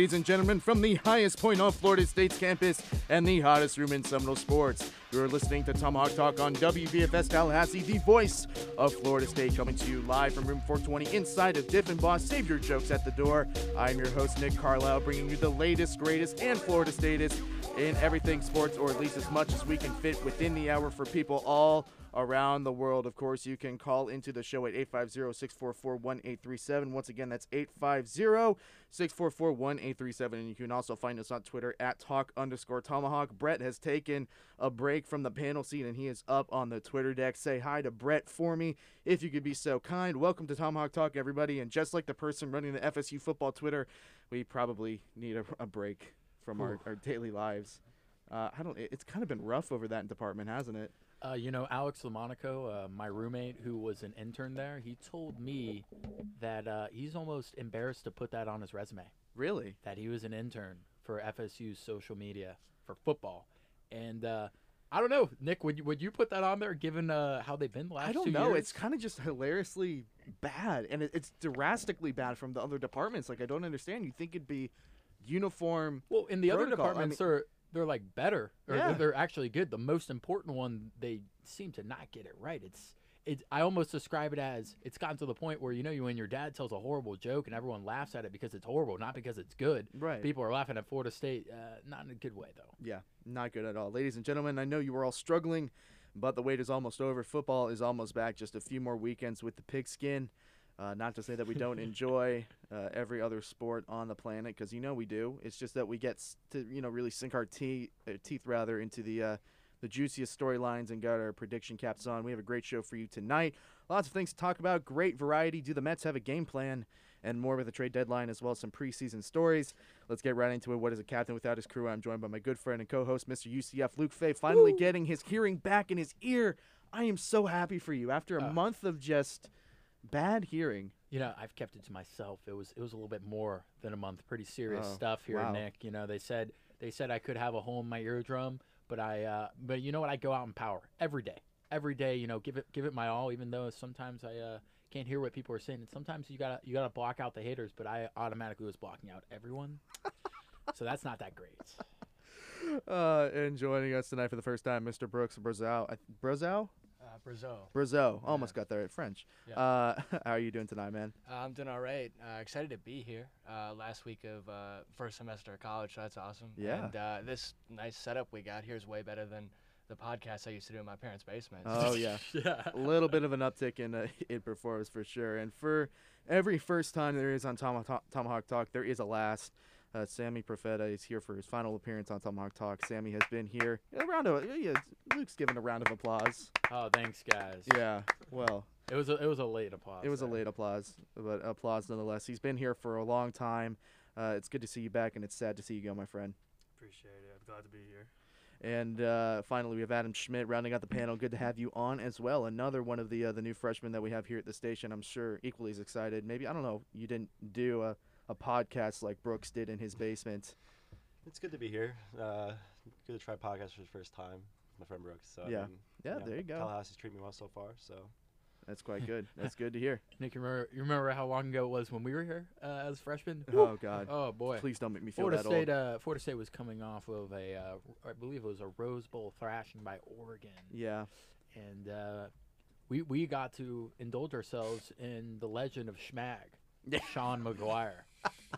ladies and gentlemen, from the highest point on Florida State's campus and the hottest room in Seminole sports. You're listening to Tomahawk Talk on WVFS Tallahassee, the voice of Florida State, coming to you live from room 420 inside of Diffenbaugh. Save your jokes at the door. I'm your host, Nick Carlisle, bringing you the latest, greatest, and Florida Statist in everything sports, or at least as much as we can fit within the hour for people all around the world. Of course, you can call into the show at 850-644-1837. Once again, that's 850-644-1837. And you can also find us on Twitter at talk underscore tomahawk. Brett has taken a break from the panel seat and he is up on the Twitter deck. Say hi to Brett for me if you could be so kind. Welcome to Tomahawk Talk, everybody. And just like the person running the FSU football Twitter, we probably need a, a break from our, our daily lives. Uh, I don't. It's kind of been rough over that department, hasn't it? Uh, you know, Alex Lamonaco, uh, my roommate who was an intern there, he told me that uh, he's almost embarrassed to put that on his resume. Really? That he was an intern for FSU's social media for football. And uh, I don't know, Nick, would you, would you put that on there given uh, how they've been the last I don't know. years? It's kind of just hilariously bad, and it, it's drastically bad from the other departments. Like I don't understand. You think it'd be uniform? Well, in the other protocol. I departments, mean- they're they're like better, or Yeah. they're, actually good. The most important one, they seem to not get it right. It's it. I almost describe it as it's gotten to the point where you know you when your dad tells a horrible joke and everyone laughs at it because it's horrible, not because it's good. Right. People are laughing at Florida State, uh, not in a good way though. Yeah, not good at all. Ladies and gentlemen, I know you were all struggling, but the wait is almost over. Football is almost back. Just a few more weekends with the pigskin. Uh, not to say that we don't enjoy uh, every other sport on the planet, because you know we do. It's just that we get s- to you know really sink our teeth, uh, teeth rather into the uh, the juiciest storylines and got our prediction caps on. We have a great show for you tonight. Lots of things to talk about. Great variety. Do the Mets have a game plan? And more with the trade deadline, as well as some preseason stories. Let's get right into it. What is a captain without his crew? I'm joined by my good friend and co-host, Mr. UCF Luke Fay, finally getting his hearing back in his ear. I am so happy for you after a Uh. month of just bad hearing. You know, I've kept it to myself. It was it was a little bit more than a month. Pretty serious Oh, stuff here, wow. Nick. You know, they said they said I could have a hole in my eardrum, but I uh, but you know what? I go out in power every day. Every day, you know, give it give it my all. Even though sometimes I uh, can't hear what people are saying, and sometimes you gotta you gotta block out the haters. But I automatically was blocking out everyone, so that's not that great. Uh, and joining us tonight for the first time, Mr. Brooks Brazow. Brazow? Uh, Brazil. Brazow. Almost got right. French. Yeah. Uh, how are you doing tonight, man? Uh, I'm doing all right. Uh, excited to be here. Uh, last week of uh, first semester of college, so that's awesome. Yeah. And uh, this nice setup we got here is way better than the podcast I used to do in my parents' basement. Oh, yeah. yeah. a little bit of an uptick in uh, in performance for sure. And for every first time there is on Tomahawk, Tomahawk Talk, there is a last. Uh, Sammy Profeta is here for his final appearance on Tomahawk Talk. Sammy has been here. A round of yeah, Luke's giving a round of applause. Oh, thanks, guys. Yeah, well, It was a it was a late applause. it was a late applause, but applause nonetheless. He's been here for a long time. Uh, it's good to see you back, and it's sad to see you go, my friend. Appreciate it. I'm glad to be here. And uh, finally, we have Adam Schmidt rounding out the panel. Good to have you on as well. Another one of the uh, the new freshmen that we have here at the station. I'm sure equally as excited. Maybe I don't know. You didn't do a, a podcast like Brooks did in his basement. It's good to be here. Uh, good to try podcast for the first time. My friend Brooks. So I Yeah. mean, Yeah, there you go. Tallahassee's treated me well so far. So That's quite good. That's good to hear. Nick, you remember you remember how long ago it was when we were here uh, as freshmen? Oh God. Oh boy. Please don't make me feel Florida that State, old. uh, Florida State was coming off of a, uh, I believe it was a Rose Bowl thrashing by Oregon, Yeah. and uh, we we got to indulge ourselves in the legend of Schmag, Sean Maguire.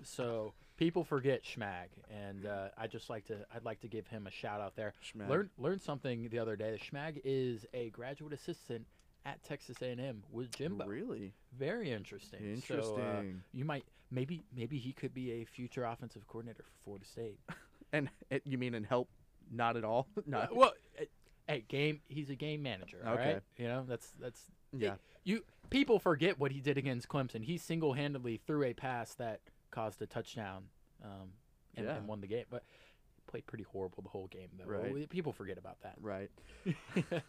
So people forget Schmag, and uh, I just like to I'd like to give him a shout out there. Schmag. Learned learned something the other day. Schmag is a graduate assistant at Texas A&M with Jimbo. Really Very interesting. Interesting. So, uh, you might maybe maybe he could be a future offensive coordinator for Florida State. and it, you mean in help? Not at all. Uh, well, uh, hey, game. He's a game manager. all Okay. right? You know that's that's Yeah. You people forget what he did against Clemson. He single handedly threw a pass that caused a touchdown, um, and, Yeah. and won the game. But played pretty horrible the whole game though. Right. People forget about that. Right.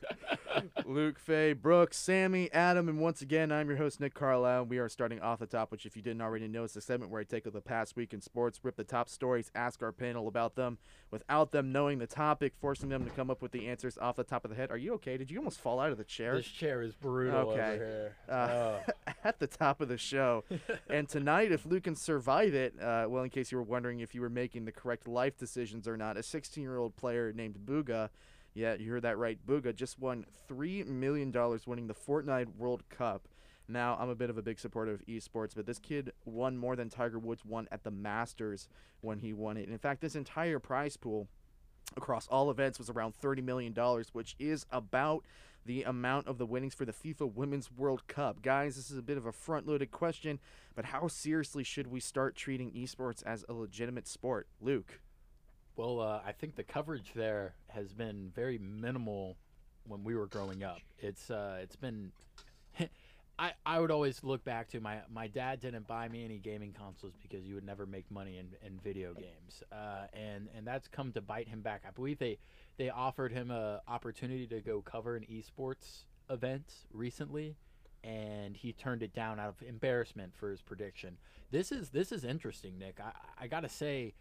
Luke, Faye, Brooks, Sammy, Adam, and once again, I'm your host, Nick Carlisle. We are starting off the top, which, if you didn't already know, is the segment where I take the past week in sports, rip the top stories, ask our panel about them without them knowing the topic, forcing them to come up with the answers off the top of the head. Are you okay? Did you almost fall out of the chair? This chair is brutal Okay. Uh, Oh. at the top of the show. and tonight, if Luke can survive it, uh, well, in case you were wondering if you were making the correct life decisions or not, a 16 year old player named Bugha, yeah, you heard that right, Bugha, just won $3 million winning the Fortnite World Cup. Now, I'm a bit of a big supporter of esports, but this kid won more than Tiger Woods won at the Masters when he won it. And in fact, this entire prize pool across all events was around $30 million, which is about the amount of the winnings for the FIFA Women's World Cup. Guys, this is a bit of a front loaded question, but how seriously should we start treating esports as a legitimate sport? Luke. Well, uh, I think the coverage there has been very minimal when we were growing up. It's uh, it's been. I, I would always look back to my my dad didn't buy me any gaming consoles because you would never make money in, in video games, uh, and and that's come to bite him back. I believe they they offered him a opportunity to go cover an esports event recently, and he turned it down out of embarrassment for his prediction. This is this is interesting, Nick. I I gotta say,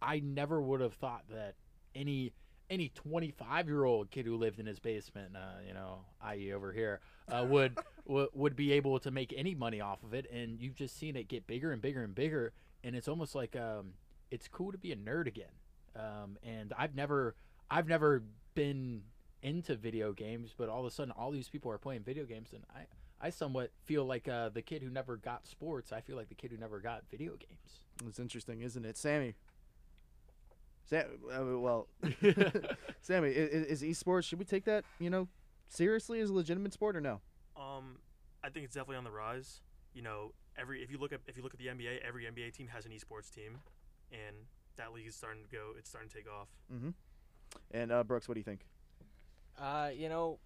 I never would have thought that any any 25 year old kid who lived in his basement, uh, you know, i.e. over here, uh, would w- would be able to make any money off of it. And you've just seen it get bigger and bigger and bigger. And it's almost like um, it's cool to be a nerd again. Um, and I've never I've never been into video games, but all of a sudden all these people are playing video games, and I. I somewhat feel like uh, the kid who never got sports. I feel like the kid who never got video games. It's interesting, isn't it? Sammy. Sam, uh, well, Sammy, is, is esports, should we take that, you know, seriously as a legitimate sport or no? Um, I think it's definitely on the rise. You know, every if you look at if you look at the NBA, every NBA team has an esports team, and that league is starting to go. It's starting to take off. Mm-hmm. And uh, Brooks, what do you think? Uh, you know,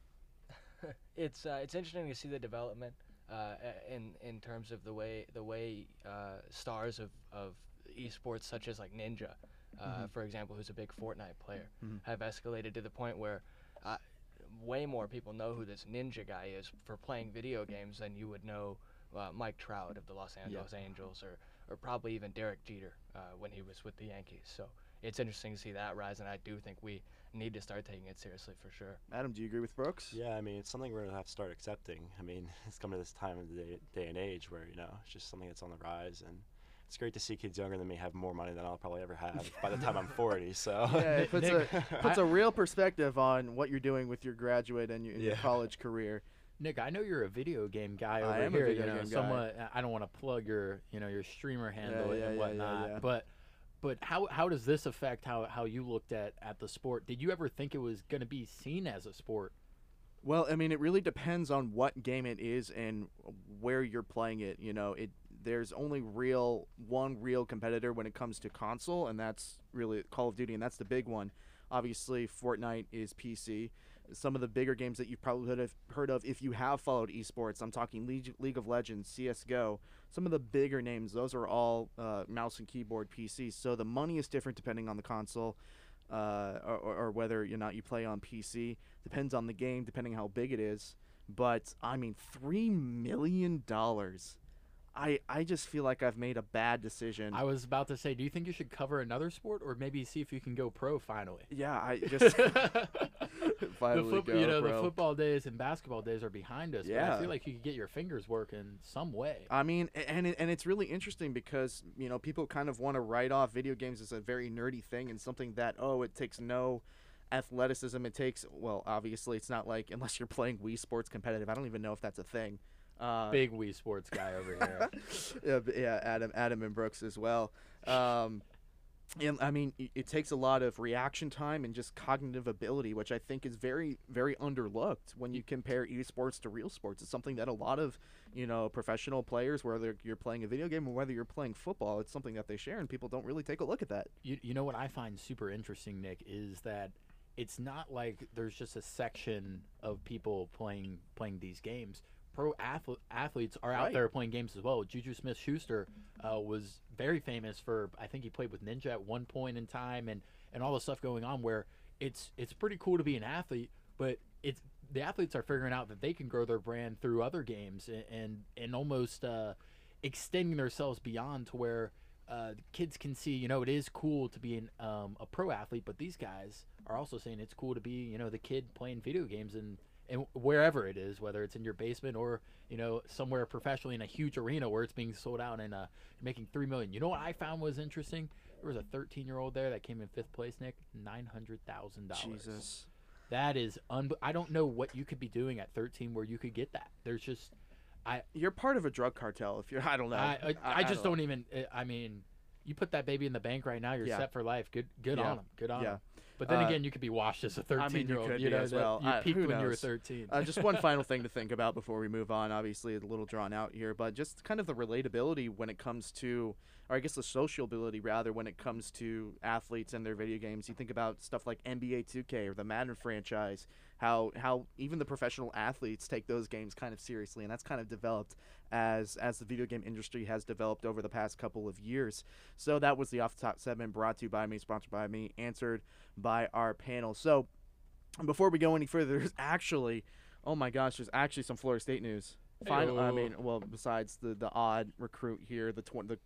it's uh, it's interesting to see the development uh, in in terms of the way the way uh, stars of, of esports such as like Ninja, uh, Mhm. for example, who's a big Fortnite player, Mhm. have escalated to the point where uh, way more people know who this Ninja guy is for playing video games than you would know uh, Mike Trout of the Los Angeles Angels or or probably even Derek Jeter uh, when he was with the Yankees. So it's interesting to see that rise, and I do think we need to start taking it seriously for sure. Adam, do you agree with Brooks? Yeah, I mean, it's something we're gonna have to start accepting. I mean, it's coming to this time of the day, day and age where you know it's just something that's on the rise, and it's great to see kids younger than me have more money than I'll probably ever have by the time I'm 40. So Yeah, it puts, Nick, a, puts a real perspective on what you're doing with your graduate and your, in your college career. Nick, I know you're a video game guy I over am a here. video you know, game guy. I don't want to plug your, you know, your streamer handle yeah, yeah, and yeah, whatnot. yeah. But, but how how does this affect how how you looked at at the sport? Did you ever think it was going to be seen as a sport? Well, I mean, it really depends on what game it is and where you're playing it. You know, it there's only real one real competitor when it comes to console, and that's really Call of Duty, and that's the big one. Obviously, Fortnite is PC. Some of the bigger games that you've probably heard of, heard of if you have followed esports, I'm talking League, League of Legends, CS:GO. Some of the bigger names, those are all uh, mouse and keyboard PCs. So the money is different depending on the console, uh, or or whether or not you play on PC. Depends on the game, depending how big it is. But I mean, three million dollars. I I just feel like I've made a bad decision. I was about to say, do you think you should cover another sport or maybe see if you can go pro finally? yeah, I just the finally foot, go you know, pro. the football days and basketball days are behind us. But Yeah. I feel like you could get your fingers working some way. I mean, and and it's really interesting because you know people kind of want to write off video games as a very nerdy thing and something that oh it takes no athleticism. It takes well obviously it's not like unless you're playing Wii Sports competitive. I don't even know if that's a thing. Uh, Big Wii Sports guy over here. yeah, yeah, Adam, Adam and Brooks as well. Um, and I mean, i- it takes a lot of reaction time and just cognitive ability, which I think is very, very underlooked when you compare esports to real sports. It's something that a lot of, you know, professional players, whether you're playing a video game or whether you're playing football, it's something that they share, and people don't really take a look at that. You, you know what I find super interesting, Nick, is that it's not like there's just a section of people playing playing these games. Pro athlete, athletes are out Right. there playing games as well. Juju Smith Schuster uh, was very famous for I think he played with Ninja at one point in time and and all the stuff going on where it's it's pretty cool to be an athlete, but it's the athletes are figuring out that they can grow their brand through other games and and, and almost uh, extending themselves beyond to where uh, kids can see, you know, it is cool to be an, um, a pro athlete, but these guys are also saying it's cool to be, you know, the kid playing video games and, and wherever it is, whether it's in your basement or, you know, somewhere professionally in a huge arena where it's being sold out and uh, making three million. You know what I found was interesting? There was a 13 year old there that came in fifth place, Nick, nine hundred thousand dollars. Jesus. that is un. I don't know what you could be doing at 13 where you could get that. There's just I. You're part of a drug cartel if you're I don't know. I, I, I just don't don't even. uh, I mean, you put that baby in the bank right now, you're Yeah. set for life. Good, good Yeah. on him. Good on Yeah. him. But then Uh, again, you could be washed as a 13 I mean, you year old. you be know, as well. You Uh, peaked when you were 13. Uh, just one final thing to think about before we move on. Obviously, a little drawn out here, but just kind of the relatability when it comes to, or I guess the sociability rather, when it comes to athletes and their video games. You think about stuff like NBA 2K or the Madden franchise, how how even the professional athletes take those games kind of seriously, and that's kind of developed as as the video game industry has developed over the past couple of years. So that was the off the top segment brought to you by me, sponsored by me, answered by our panel. So before we go any further, there's actually, oh my gosh, there's actually some Florida State news. Final, I mean, well, besides the the odd recruit here, the tw- the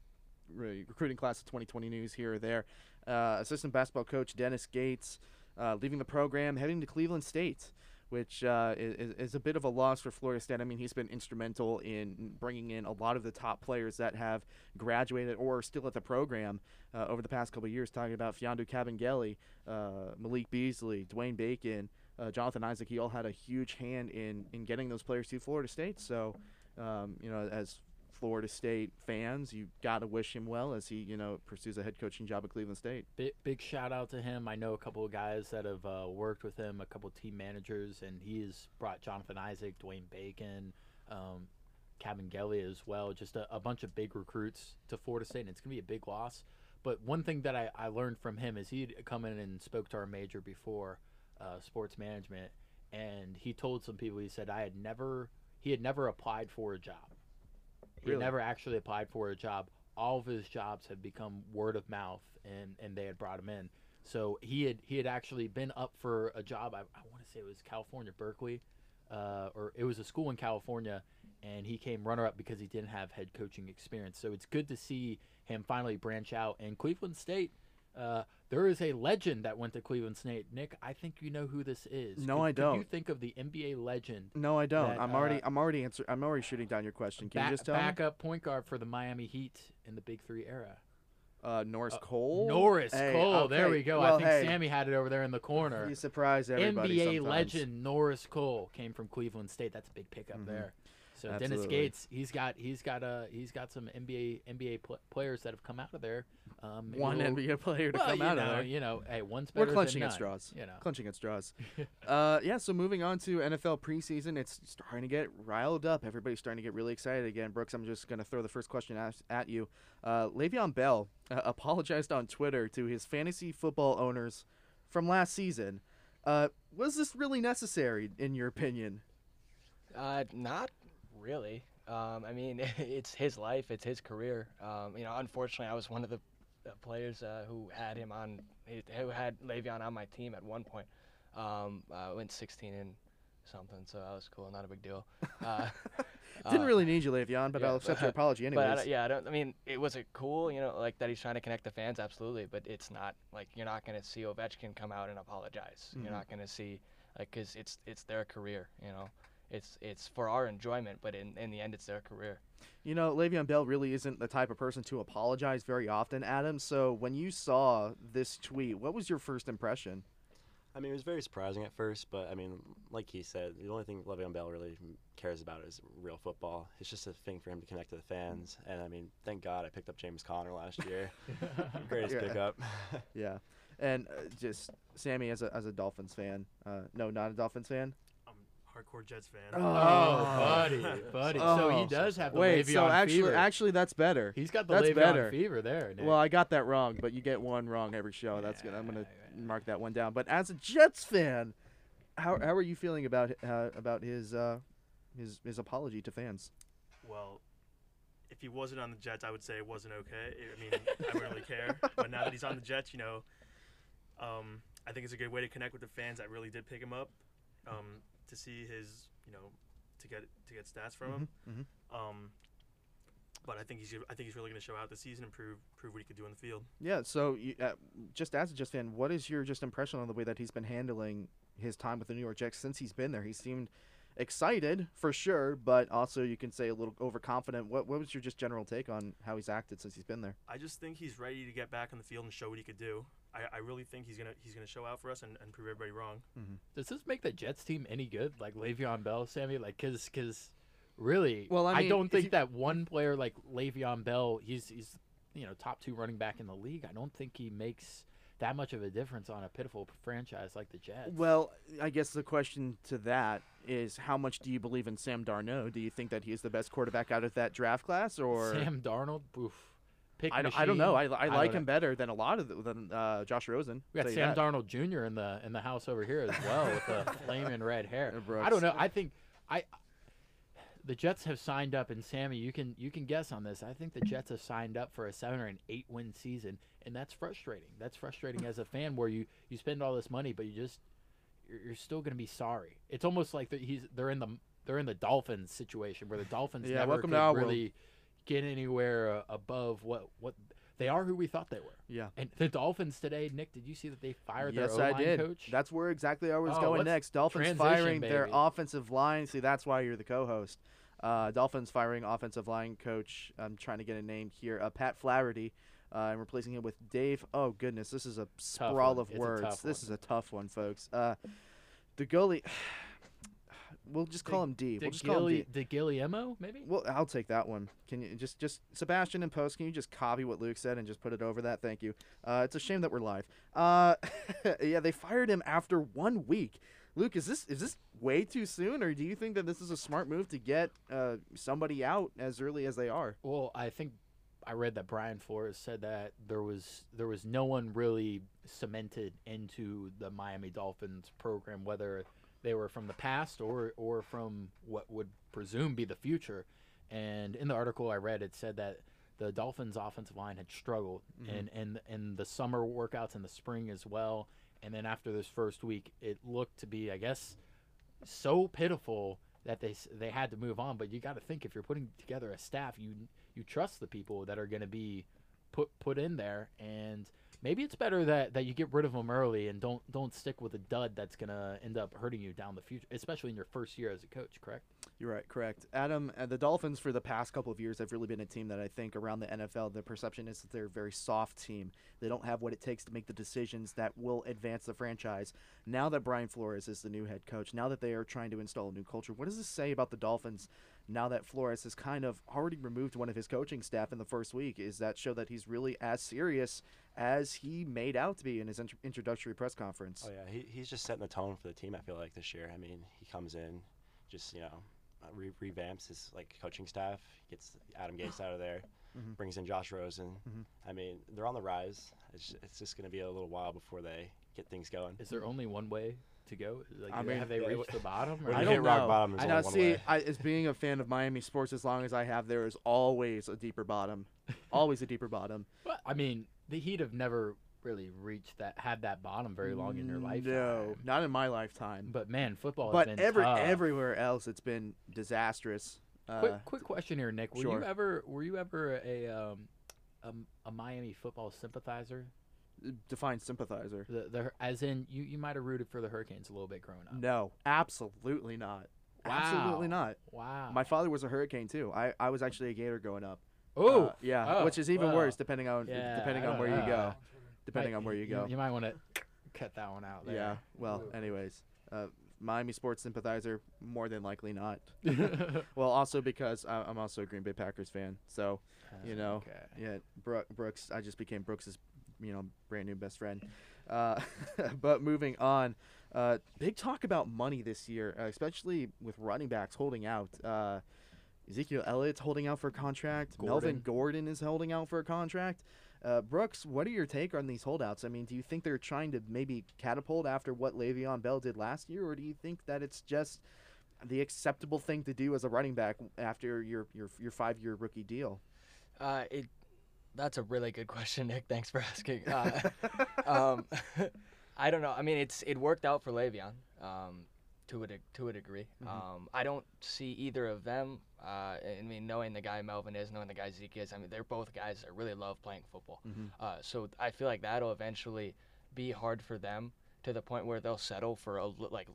re- recruiting class of 2020 news here or there, uh, assistant basketball coach Dennis Gates uh, leaving the program, heading to Cleveland State. Which uh, is, is a bit of a loss for Florida State. I mean, he's been instrumental in bringing in a lot of the top players that have graduated or are still at the program uh, over the past couple of years. Talking about Mfiondu Kabengele, uh, Malik Beasley, Dwayne Bacon, uh, Jonathan Isaac. He all had a huge hand in in getting those players to Florida State. So, um, you know, as Florida State fans, you got to wish him well as he, you know, pursues a head coaching job at Cleveland State. Big, big shout out to him. I know a couple of guys that have uh, worked with him, a couple of team managers, and he's brought Jonathan Isaac, Dwayne Bacon, um, Kabengele as well. Just a, a bunch of big recruits to Florida State, and it's going to be a big loss. But one thing that I, I learned from him is he'd come in and spoke to our major before uh, sports management, and he told some people, he said, I had never, he had never applied for a job. He Really? had never actually applied for a job. All of his jobs had become word of mouth, and, and they had brought him in. So he had he had actually been up for a job. I, I want to say it was California, Berkeley, uh, or it was a school in California, and he came runner up because he didn't have head coaching experience. So it's good to see him finally branch out. And Cleveland State, uh, there is a legend that went to Cleveland State. Nick, I think you know who this is. No, Could- I could you don't. think of the NBA legend, No, I don't. That, I'm already, uh, I'm already answer, I'm already shooting down your question. Can back, you just tell backup point guard for the Miami Heat in the Big Three era? Uh, Norris Uh, Cole. Norris Hey, Cole. There we go. Well, I think hey, Sammy had it over there in the corner. You surprise everybody. NBA sometimes. legend Norris Cole came from Cleveland State. That's a big pickup Mhm. there. So Dennis Gates, he's got he's got uh he's got some NBA NBA pl- players that have come out of there. Um, One he'll- NBA player to well, come out know, of there. You know, hey, one's We're better clenching than at straws. You know, Clenching at straws. uh, yeah. So moving on to NFL preseason, it's starting to get riled up. Everybody's starting to get really excited again. Brooks, I'm just going to throw the first question at, at you. Uh, Le'Veon Bell uh, apologized on Twitter to his fantasy football owners from last season. Uh, was this really necessary, in your opinion? Uh, not really. Um, I mean, it's his life, it's his career. Um, you know, unfortunately, I was one of the uh, players uh, who had him on, who had Le'Veon on my team at one point. Um, I went 16 and something, so that was cool. Not a big deal. Uh, Didn't uh, really need you, Le'Veon, but yeah, I'll accept your apology anyways. But I yeah, I don't. I mean, it was it cool, you know, like that he's trying to connect the fans, absolutely. But it's not like you're not gonna see Ovechkin come out and apologize. Mhm. You're not gonna see like because it's it's their career, you know. It's it's for our enjoyment, but in in the end, it's their career. You know, Le'Veon Bell really isn't the type of person to apologize very often, Adam. So when you saw this tweet, what was your first impression? I mean, it was very surprising at first, but I mean, like he said, the only thing Le'Veon Bell really cares about is real football. It's just a thing for him to connect to the fans. And I mean, thank God I picked up James Conner last year. Greatest Yeah. pickup. Yeah, and uh, just Sammy as a as a Dolphins fan. Uh, no, not a Dolphins fan. I'm hardcore Jets fan. Oh. Oh, buddy, buddy. so he Oh. does have the Wait, Le'Veon so actually, fever. actually, that's better. he's got the that's Le'Veon better. fever there. Nick. Well, I got that wrong, but you get one wrong every show. That's good. I'm gonna Yeah, mark that one down. But as a Jets fan, how how are you feeling about uh, about his uh, his his apology to fans. Well, if he wasn't on the Jets, I would say it wasn't okay. I mean, I wouldn't really care. But now that he's on the Jets, you know, um, I think it's a good way to connect with the fans that really did pick him up. Um, to see his, you know, to get to get stats from him. Mhm. Um, but I think he's I think he's really going to show out this season and prove prove what he could do on the field. Yeah. So, you, uh, just as a Jets fan, what is your just impression on the way that he's been handling his time with the New York Jets since he's been there? He seemed excited for sure, but also you can say a little overconfident. What what was your just general take on how he's acted since he's been there? I just think he's ready to get back on the field and show what he could do. I, I really think he's gonna he's gonna show out for us and, and prove everybody wrong. Mm-hmm. Does this make the Jets team any good? Like Le'Veon Bell, Sammy? Like, cause, cause, really, Well, I mean, don't think you- that one player like Le'Veon Bell, he's he's you know top two running back in the league. I don't think he makes that much of a difference on a pitiful franchise like the Jets. Well, I guess the question to that is how much do you believe in Sam Darnold? Do you think that he is the best quarterback out of that draft class, or Sam Darnold, oof, pick I, don't, I don't know. I, machine. I don't like know. him better than a lot of the, than uh, Josh Rosen. We got Sam that. Darnold Jr. in the in the house over here as well with the flaming red hair. I don't know. I think I the Jets have signed up, and Sammy, you can you can guess on this. I think the Jets have signed up for a seven or an eight win season, and that's frustrating. That's frustrating as a fan, where you you spend all this money, but you just you're, you're still going to be sorry. It's almost like that he's they're in the they're in the Dolphins situation where the Dolphins Yeah, never welcome could to our world. Get anywhere uh, above what what they are who we thought they were. Yeah. And the Dolphins today, Nick, did you see that they fired Yes, their I O-line did. coach? That's where exactly I was Oh, going next. Dolphins firing their offensive line. See, that's why you're the co-host. Uh, Dolphins firing offensive line coach. I'm trying to get a name here. Uh, Pat Flaherty, uh, and replacing him with Dave. Oh goodness, this is a sprawl one. of It's words. This one. is a tough one, folks. Uh, the goalie. We'll just call De- him D. We'll just call him D. DeGilli- DeGilliamo, maybe? Well, I'll take that one. Can you just just Sebastian and post? Can you just copy what Luke said and just put it over that? Thank you. Uh, it's a shame that we're live. Uh, yeah, they fired him after one week. Luke, is this is this way too soon, or do you think that this is a smart move to get uh, somebody out as early as they are? Well, I think I read that Brian Flores said that there was there was no one really cemented into the Miami Dolphins program, whether they were from the past or or from what would presume be the future. And in the article I read, it said that the Dolphins' offensive line had struggled, mm-hmm. and and in the summer workouts in the spring as well. And then after this first week, it looked to be, I guess, so pitiful that they they had to move on. But you got to think if you're putting together a staff, you you trust the people that are going to be put put in there, and maybe it's better that, that you get rid of them early and don't don't stick with a dud that's going to end up hurting you down the future, especially in your first year as a coach. Correct? You're right, correct. Adam, uh, the Dolphins for the past couple of years have really been a team that I think around the NFL, the perception is that they're a very soft team. They don't have what it takes to make the decisions that will advance the franchise. Now that Brian Flores is the new head coach, now that they are trying to install a new culture, what does this say about the Dolphins now that Flores has kind of already removed one of his coaching staff in the first week? Is that show that he's really as serious as he made out to be in his int- introductory press conference? Oh yeah, he, he's just setting the tone for the team. I feel like this year. I mean, he comes in, just you know, uh, re- revamps his like coaching staff, gets Adam Gase out of there, Mhm. brings in Josh Rosen. Mhm. I mean, they're on the rise. It's it's just going to be a little while before they get things going. Is there only one way to go? Like, I mean, have they yeah, reached the bottom? or- I you don't hit rock know. bottom, there's I know. See. I, as being a fan of Miami sports, as long as I have, there is always a deeper bottom. always a deeper bottom. Well, I mean, the Heat have never really reached that, had that bottom very long in your lifetime. No, not in my lifetime. But man, football But has been every tough. everywhere else, it's been disastrous. Uh, quick, quick question here, Nick. Were sure. you ever were you ever a um, a, a Miami football sympathizer? Define sympathizer. The, the as in you, you might have rooted for the Hurricanes a little bit growing up. No, absolutely not. Absolutely not. Wow. My father was a hurricane too. I, I was actually a Gator growing up. oh Uh, yeah, oh, which is even well. worse depending on Yeah, depending on where you go. Depending Might- on where you go. You might want to cut that one out. There. yeah. Well, anyways, uh, Miami sports sympathizer, more than likely not. Well, also because I, I'm also a Green Bay Packers fan, so you know, Okay. yeah, Brooks. I just became Brooks's, you know, brand new best friend. Uh, but moving on, uh, big talk about money this year, uh, especially with running backs holding out. Uh, Ezekiel Elliott's holding out for a contract. Melvin Gordon is holding out for a contract. Uh, Brooks, what are your take on these holdouts? I mean, do you think they're trying to maybe catapult after what Le'Veon Bell did last year, or do you think that it's just the acceptable thing to do as a running back after your your your five year rookie deal? Uh, it that's a really good question, Nick. Thanks for asking. Uh, um, I don't know. I mean, it's it worked out for Le'Veon um, to a de- to a degree. Mhm. Um, I don't see either of them. Uh, I mean, knowing the guy Melvin is, knowing the guy Zeke is. I mean, they're both guys that really love playing football. Mhm. Uh, so I feel like that'll eventually be hard for them to the point where they'll settle for a li- like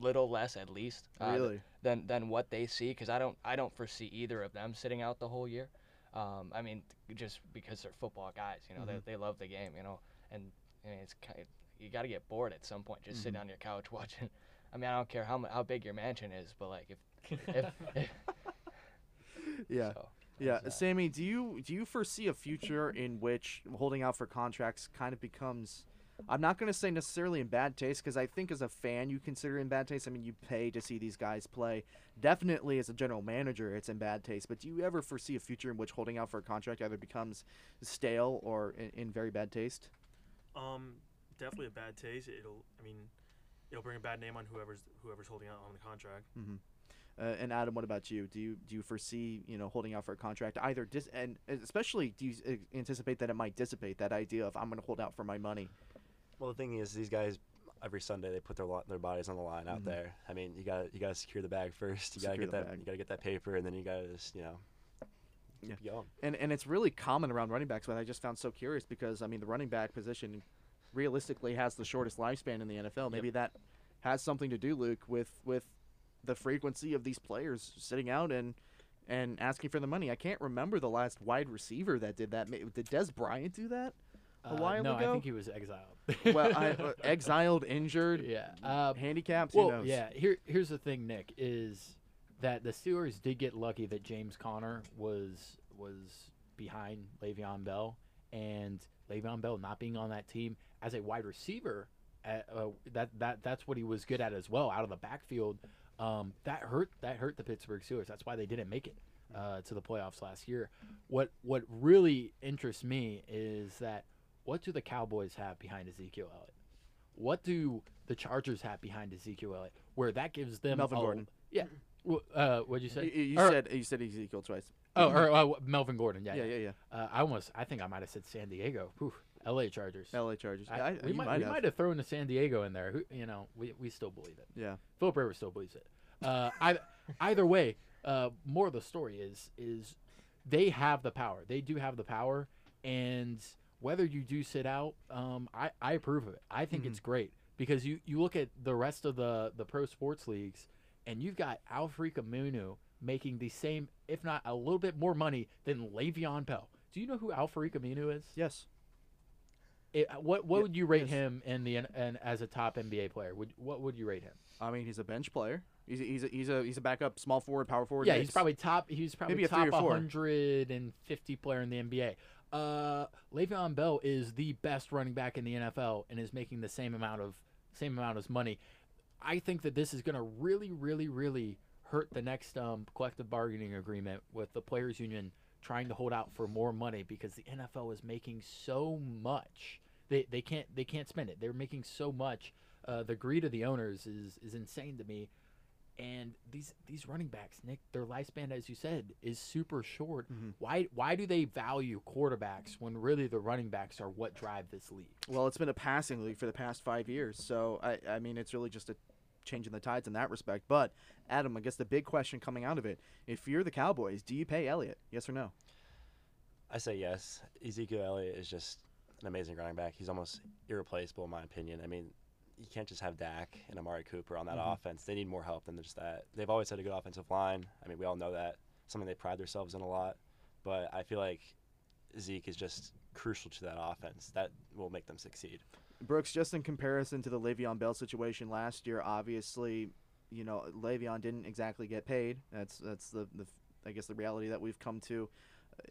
little less at least uh, really? than than what they see because I don't I don't foresee either of them sitting out the whole year. Um, I mean, just because they're football guys, you know, Mhm. they, they love the game, you know, and I mean, it's kind of, you got to get bored at some point, just Mhm. sitting on your couch watching. I mean, I don't care how how big your mansion is, but like if if, if Yeah. so, Yeah. Sammy, do you do you foresee a future in which holding out for contracts kind of becomes I'm not going to say necessarily in bad taste because I think as a fan you consider it in bad taste. I mean, you pay to see these guys play. Definitely as a general manager, it's in bad taste. But do you ever foresee a future in which holding out for a contract either becomes stale or in, in very bad taste? Um, definitely a bad taste. It'll, I mean, it'll bring a bad name on whoever's whoever's holding out on the contract. Mm-hmm. Uh, and Adam, what about you? Do you do you foresee you know holding out for a contract either dis- and especially do you uh, anticipate that it might dissipate that idea of I'm going to hold out for my money? Well, the thing is, these guys every Sunday they put their lo- their bodies on the line out Mhm. there. I mean, you got you got to secure the bag first. You got to get that bag. you got to get that paper, and then you got to just you know Yeah. keep going. and and it's really common around running backs. But I just found so curious because I mean the running back position realistically has the shortest lifespan in the NFL. Maybe that has something to do, Luke, with with the frequency of these players sitting out and and asking for the money. I can't remember the last wide receiver that did that. Did Dez Bryant do that? A Uh, while no, I think he was exiled. Well, I, uh, exiled, injured, yeah. Uh, handicapped. well, who knows? yeah. Here, here's the thing, Nick, is that the Steelers did get lucky that James Conner was was behind Le'Veon Bell, and Le'Veon Bell not being on that team as a wide receiver, uh, uh, that that that's what he was good at as well, out of the backfield. Um, that hurt that hurt the Pittsburgh Steelers. That's why they didn't make it uh, to the playoffs last year. What what really interests me is that what do the Cowboys have behind Ezekiel Elliott? What do the Chargers have behind Ezekiel Elliott? Where that gives them Melvin a- Gordon. Yeah. Uh, what'd you You, say? you Or- said you said Ezekiel twice. Oh, or uh, Melvin Gordon. Yeah. Yeah, Yeah. yeah. Uh, I almost. I think I might have said San Diego. Whew, L.A. Chargers. L.A. Chargers. I- I, we might, might we have. might have thrown the San Diego in there. Who, you know, we, we still believe it. Yeah. Philip Rivers still believes it. Uh, either, either way, uh, more of the story is is they have the power. They do have the power, and whether you do sit out, um, I, I approve of it. I think it's great because you, you look at the rest of the, the pro sports leagues, and you've got Alfred Aminu making the same, if not a little bit more money than Le'Veon Bell. Do you know who Alfred Aminu is? Yes. It, what what Yeah, would you rate yes. him in the and as a top NBA player? Would what would you rate him? I mean, he's a bench player. He's a, he's a, he's a he's a backup small forward, power forward. yeah, mix. he's probably top. He's probably Maybe a top three or four. 150 player in the NBA. Uh, Le'Veon Bell is the best running back in the NFL and is making the same amount of same amount of money. I think that this is going to really, really, really hurt the next um, collective bargaining agreement with the players' union trying to hold out for more money because the NFL is making so much. They, they can't they can't spend it. They're making so much. Uh, the greed of the owners is is insane to me. And these these running backs, Nick, their lifespan, as you said, is super short. Mhm. Why why do they value quarterbacks when really the running backs are what drive this league? Well, it's been a passing league for the past five years, so I I mean it's really just a change in the tides in that respect. But Adam, I guess the big question coming out of it: if you're the Cowboys, do you pay Elliott? Yes or no? I say yes. Ezekiel Elliott is just an amazing running back. He's almost irreplaceable in my opinion. I mean, you can't just have Dak and Amari Cooper on that Mhm. offense. They need more help than just that. They've always had a good offensive line. I mean, we all know that. Something they pride themselves in a lot. But I feel like Zeke is just crucial to that offense. That will make them succeed. Brooks, just in comparison to the Le'Veon Bell situation last year, obviously, you know Le'Veon didn't exactly get paid. That's that's the, the I guess the reality that we've come to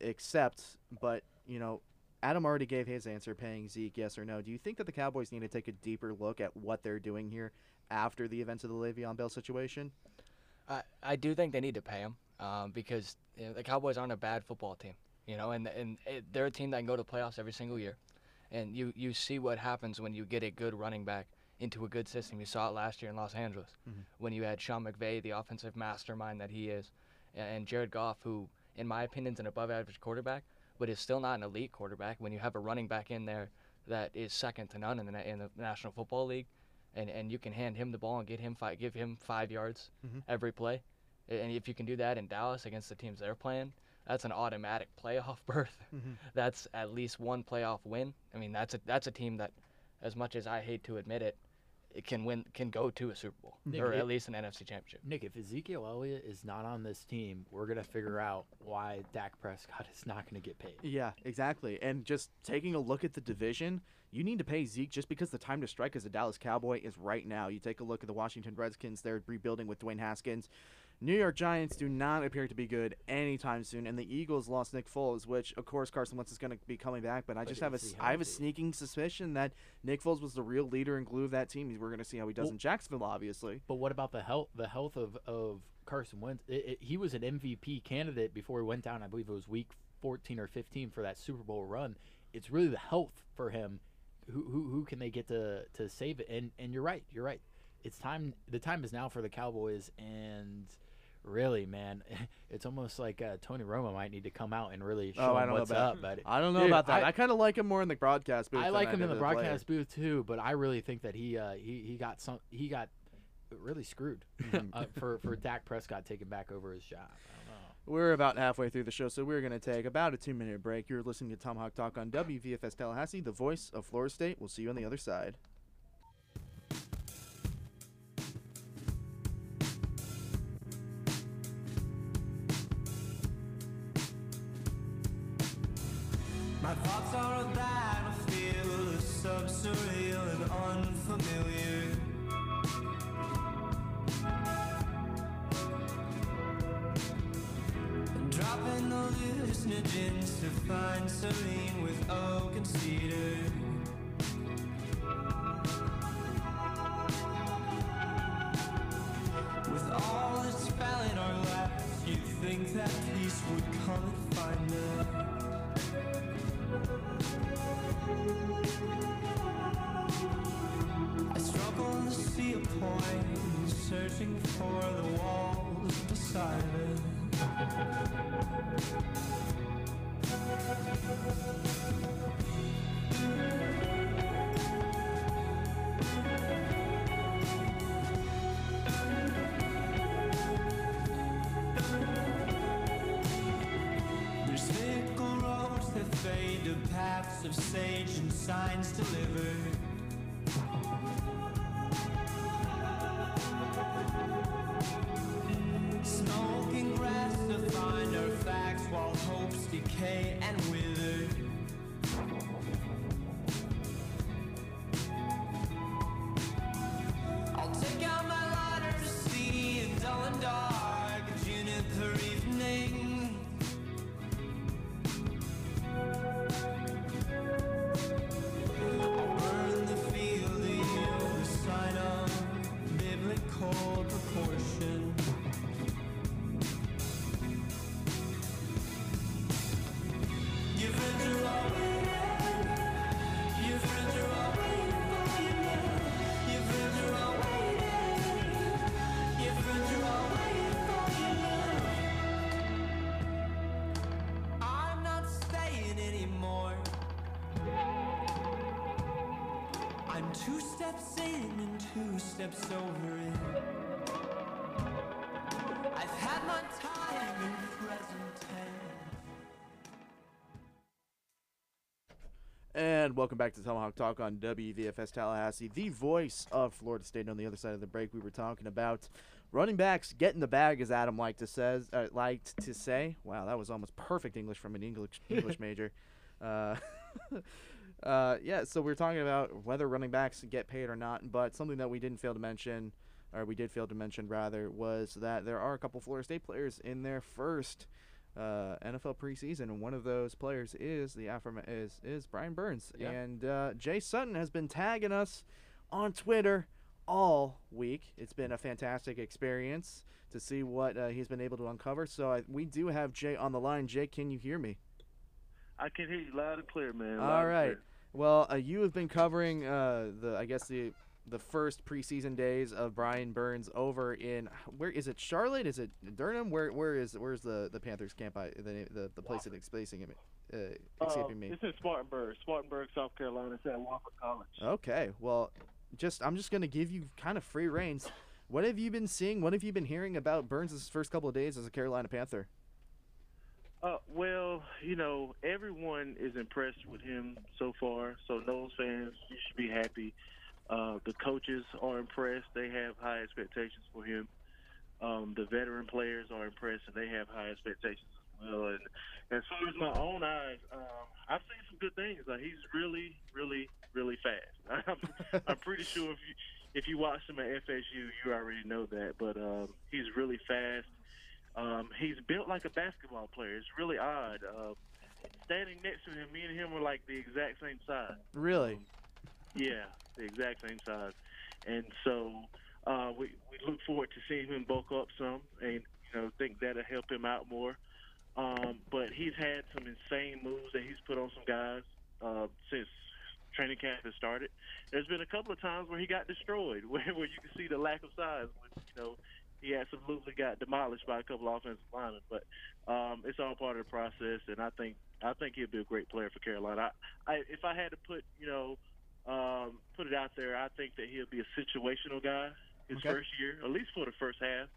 accept. But you know, Adam already gave his answer, paying Zeke yes or no. Do you think that the Cowboys need to take a deeper look at what they're doing here after the events of the Le'Veon Bell situation? I, I do think they need to pay him um, because you know, the Cowboys aren't a bad football team, you know, and and it, they're a team that can go to playoffs every single year, and you you see what happens when you get a good running back into a good system. You saw it last year in Los Angeles Mhm. when you had Sean McVay, the offensive mastermind that he is, and Jared Goff, who, in my opinion, is an above-average quarterback, but is still not an elite quarterback. When you have a running back in there that is second to none in the in the National Football League, and, and you can hand him the ball and get him five, give him five yards Mhm. every play, and if you can do that in Dallas against the teams they're playing, that's an automatic playoff berth. Mhm. That's at least one playoff win. I mean, that's a that's a team that, as much as I hate to admit it, it can win can go to a Super Bowl Nick, or at least an NFC Championship. Nick, if Ezekiel Elliott is not on this team, we're gonna figure out why Dak Prescott is not gonna get paid. Yeah, exactly. And just taking a look at the division, you need to pay Zeke just because the time to strike as a Dallas Cowboy is right now. You take a look at the Washington Redskins, they're rebuilding with Dwayne Haskins. New York Giants do not appear to be good anytime soon, and the Eagles lost Nick Foles, which of course Carson Wentz is going to be coming back. But I just have a is s- he I have a sneaking suspicion that Nick Foles was the real leader and glue of that team. We're going to see how he does Well- in Jacksonville, obviously. But what about the health the health of, of Carson Wentz? It, it, he was an MVP candidate before he went down. I believe it was week 14 or 15 for that Super Bowl run. It's really the health for him. Who, who, who can they get to, to save it? And and you're right. You're right. It's time. The time is now for the Cowboys. And really, man, it's almost like uh, Tony Romo might need to come out and really show Oh, I don't know what's about- up. But I don't know Dude, about that. I, I- kind of like him more in the broadcast booth. I like him did in the as a player. broadcast booth too, but I really think that he uh, he he got some he got really screwed uh, for for Dak Prescott taking back over his job. I know. We're about halfway through the show, so we're going to take about a two minute break. You're listening to Tomahawk Talk on WVFS Tallahassee, the voice of Florida State. We'll see you on the other side. My thoughts are a battlefield, subsurreal and unfamiliar. Dropping the hallucinogens to find serene with oak and cedar. Of sage and signs delivered. Smoking grass to find our facts while hopes decay and wither. Steps over it. I've had my time in present tense. And welcome back to Tomahawk Talk on WVFS Tallahassee, the voice of Florida State. On the other side of the break, we were talking about running backs getting the bag, as Adam liked to says uh, liked to say. Wow, that was almost perfect English from an English English major. Uh, uh, yeah, so we are talking about whether running backs get paid or not, but something that we didn't fail to mention, or we did fail to mention rather, was that there are a couple Florida State players in their first uh, NFL preseason, and one of those players is the affirm is is Brian Burns, Yeah. and uh, Jay Sutton has been tagging us on Twitter all week. It's been a fantastic experience to see what uh, he's been able to uncover. So I, we do have Jay on the line. Jay, can you hear me? I can hear you loud and clear, man. All loud and right. Well, uh, you have been covering uh, the, I guess the the first preseason days of Brian Burns over in where is it? Charlotte? Is it Durham? Where where is where's the the Panthers camp? I, the the, the place that's spacing him, uh, escaping Uh, me. It's in Spartanburg, Spartanburg, South Carolina. It's at Wofford College. Okay, well, just I'm just gonna give you kind of free reigns. What have you been seeing? What have you been hearing about Burns' first couple of days as a Carolina Panther? Uh, well, you know, everyone is impressed with him so far. So those fans, you should be happy. Uh, the coaches are impressed; they have high expectations for him. Um, the veteran players are impressed, and they have high expectations as well. And as far as my own eyes, um, I've seen some good things. Like he's really, really, really fast. I'm, I'm pretty sure if you if you watched him at FSU, you already know that. But um, he's really fast. Um, he's built like a basketball player. It's really odd. Uh, standing next to him, me and him were like the exact same size. Really? Yeah, the exact same size. And so uh, we we look forward to seeing him bulk up some, and you know think that'll help him out more. Um, but he's had some insane moves that he's put on some guys uh, since training camp has started. There's been a couple of times where he got destroyed, where, where you can see the lack of size. When, you know, he absolutely got demolished by a couple of offensive linemen. But um, it's all part of the process, and I think I think he'll be a great player for Carolina. I, I if I had to put you know um, put it out there, I think that he'll be a situational guy his Okay. first year, at least for the first half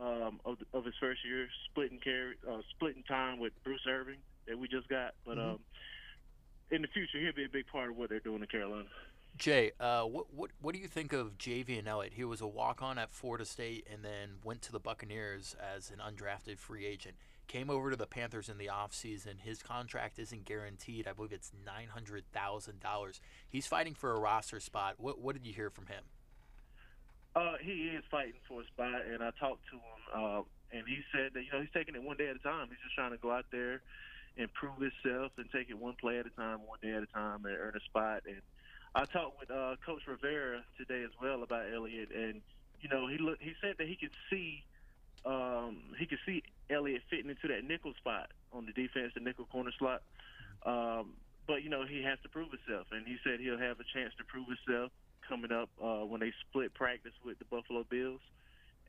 um, of, of his first year, splitting carry, uh, splitting time with Bruce Irvin that we just got. But Mhm. um, in the future, he'll be a big part of what they're doing in Carolina. Jay, uh, what what what do you think of Javien Elliott? He was a walk on at Florida State and then went to the Buccaneers as an undrafted free agent. Came over to the Panthers in the offseason. His contract isn't guaranteed. I believe it's nine hundred thousand dollars. He's fighting for a roster spot. What what did you hear from him? Uh, he is fighting for a spot, and I talked to him, uh, and he said that you know he's taking it one day at a time. He's just trying to go out there and prove himself and take it one play at a time, one day at a time, and earn a spot. And I talked with uh, Coach Rivera today as well about Elliott, and you know he look, he said that he could see um, he could see Elliott fitting into that nickel spot on the defense, the nickel corner slot. Um, but you know he has to prove himself, and he said he'll have a chance to prove himself coming up uh, when they split practice with the Buffalo Bills,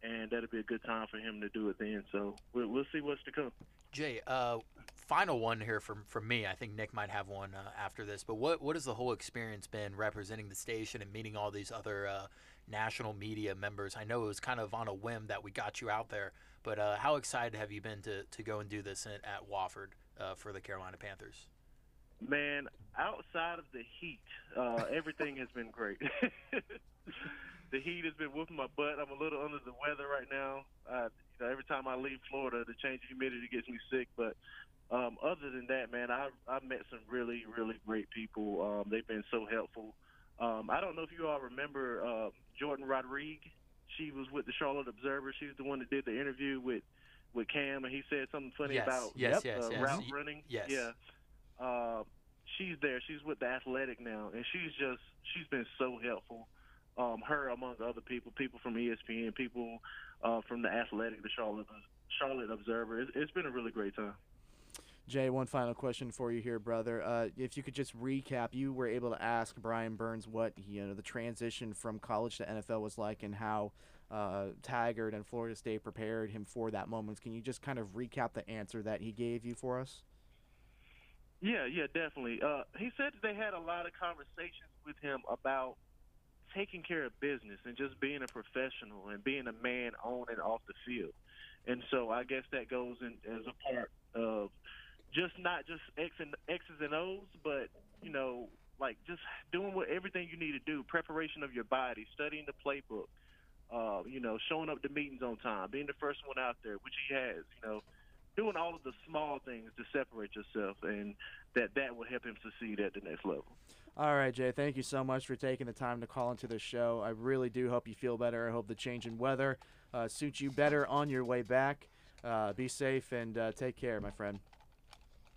and that'll be a good time for him to do it then. So we'll, we'll see what's to come. Jay, uh, final one here from from me. I think Nick might have one uh, after this. But what what has the whole experience been representing the station and meeting all these other uh, national media members? I know it was kind of on a whim that we got you out there, but uh, how excited have you been to to go and do this at, at Wofford uh, for the Carolina Panthers? Man, outside of the heat, uh, everything has been great. the heat has been whooping my butt. I'm a little under the weather right now. Uh, you know, every time I leave Florida, the change in humidity gets me sick. But um, other than that, man, I I met some really really great people. Um, they've been so helpful. Um, I don't know if you all remember uh, Jordan Rodriguez. She was with the Charlotte Observer. She was the one that did the interview with with Cam, and he said something funny Yes, about yes, uh, yes, yes. route running. yes. Yeah. Uh, she's there. She's with the Athletic now, and she's just she's been so helpful. Um, her among other people, people from ESPN, people uh, from the Athletic, the Charlotte Charlotte Observer. It's, it's been a really great time. Jay, one final question for you here, brother. Uh, if you could just recap, you were able to ask Brian Burns what you know the transition from college to NFL was like, and how uh, Taggart and Florida State prepared him for that moment. Can you just kind of recap the answer that he gave you for us? Yeah, yeah, definitely. Uh, he said they had a lot of conversations with him about taking care of business and just being a professional and being a man on and off the field. And so I guess that goes in as a part of just not just X and X's and O's, but you know, like just doing what everything you need to do, preparation of your body, studying the playbook, uh, you know, showing up to meetings on time, being the first one out there, which he has, you know, doing all of the small things to separate yourself, and that that will help him succeed at the next level. All right, Jay. Thank you so much for taking the time to call into the show. I really do hope you feel better. I hope the change in weather uh, suits you better on your way back. Uh, be safe and uh, take care, my friend.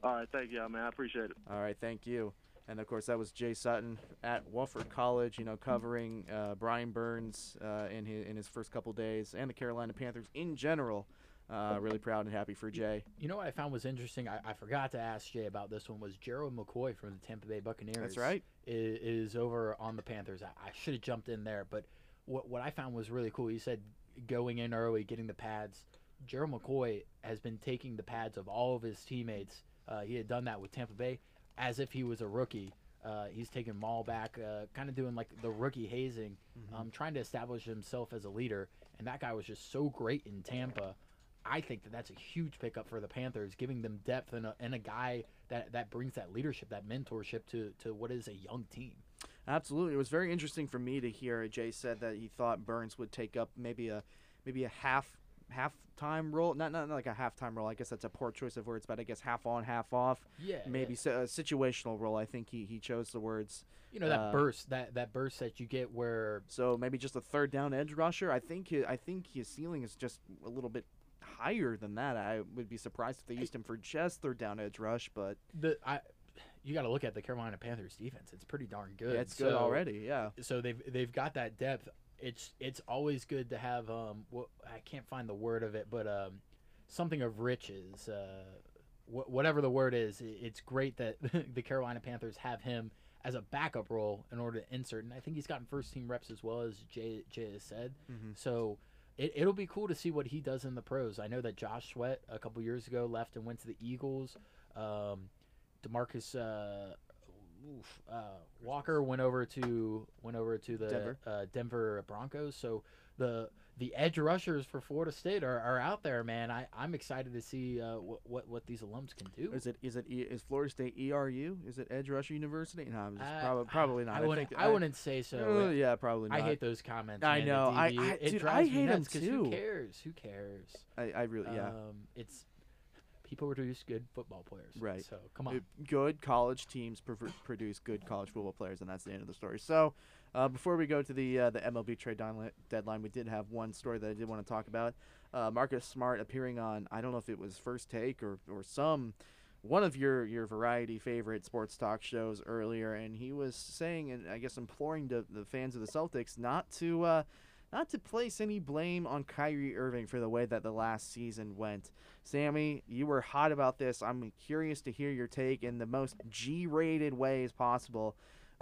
All right, thank y'all, man. I appreciate it. All right, thank you. And of course, that was Jay Sutton at Wofford College. You know, covering uh, Brian Burns uh, in his in his first couple days and the Carolina Panthers in general. Uh, really proud and happy for Jay. You know what I found was interesting? I, I forgot to ask Jay about this one. Was Gerald McCoy from the Tampa Bay Buccaneers? That's right. Is, is over on the Panthers. I, I should have jumped in there, but what what I found was really cool. He said going in early, getting the pads. Gerald McCoy has been taking the pads of all of his teammates. Uh, he had done that with Tampa Bay as if he was a rookie. Uh, he's taking them all back, uh, kind of doing like the rookie hazing, um, trying to establish himself as a leader. And that guy was just so great in Tampa. I think that that's a huge pickup for the Panthers, giving them depth and a, and a guy that, that brings that leadership, that mentorship to, to what is a young team. Absolutely, it was very interesting for me to hear Jay said that he thought Burns would take up maybe a maybe a half half time role, not not like a half time role. I guess that's a poor choice of words, but I guess half on, half off. Yeah, Maybe si- a situational role. I think he, he chose the words. you know that uh, burst, that that burst that you get where So maybe just a third down edge rusher. I think hi- I think his ceiling is just a little bit higher than that. I would be surprised if they used him for just third down edge rush, but the I, you got to look at the Carolina Panthers defense. It's pretty darn good. yeah, it's good So- already. Yeah. so they've they've got that depth. It's it's always good to have um what I can't find the word of it, but um something of riches. Uh, wh- whatever the word is, it's great that the Carolina Panthers have him as a backup role in order to insert, and I think he's gotten first team reps as well as Jay Jay has said. Mhm. So. It, it'll be cool to see what he does in the pros. I know that Josh Sweat a couple years ago left and went to the Eagles. Um, Demarcus uh, oof, uh, Walker went over to went over to the Denver. Uh, Denver Broncos. So the the edge rushers for Florida State are, are out there, man. I I'm excited to see uh, what, what what these alums can do. Is it is it E- Florida State ERU? Is it Edge Rusher University? No, Uh, probably probably not. I wouldn't. think I, wouldn't say so. Uh, yeah, probably not. I hate those comments. I man, know. I-. I- it dude, I hate 'em nuts 'cause too. Who cares? Who cares? I, I really yeah. Um, it's people produce good football players. Right. So come on. Good college teams pr- produce good college football players, and that's the end of the story. So, uh, before we go to the uh, the MLB trade deadline, we did have one story that I did want to talk about. Uh, Marcus Smart appearing on I don't know if it was First Take or or some one of your your variety favorite sports talk shows earlier, and he was saying and I guess imploring the the fans of the Celtics not to. Uh, not to place any blame on Kyrie Irving for the way that the last season went. Sammy, you were hot about this. I'm curious to hear your take in the most G-rated ways possible.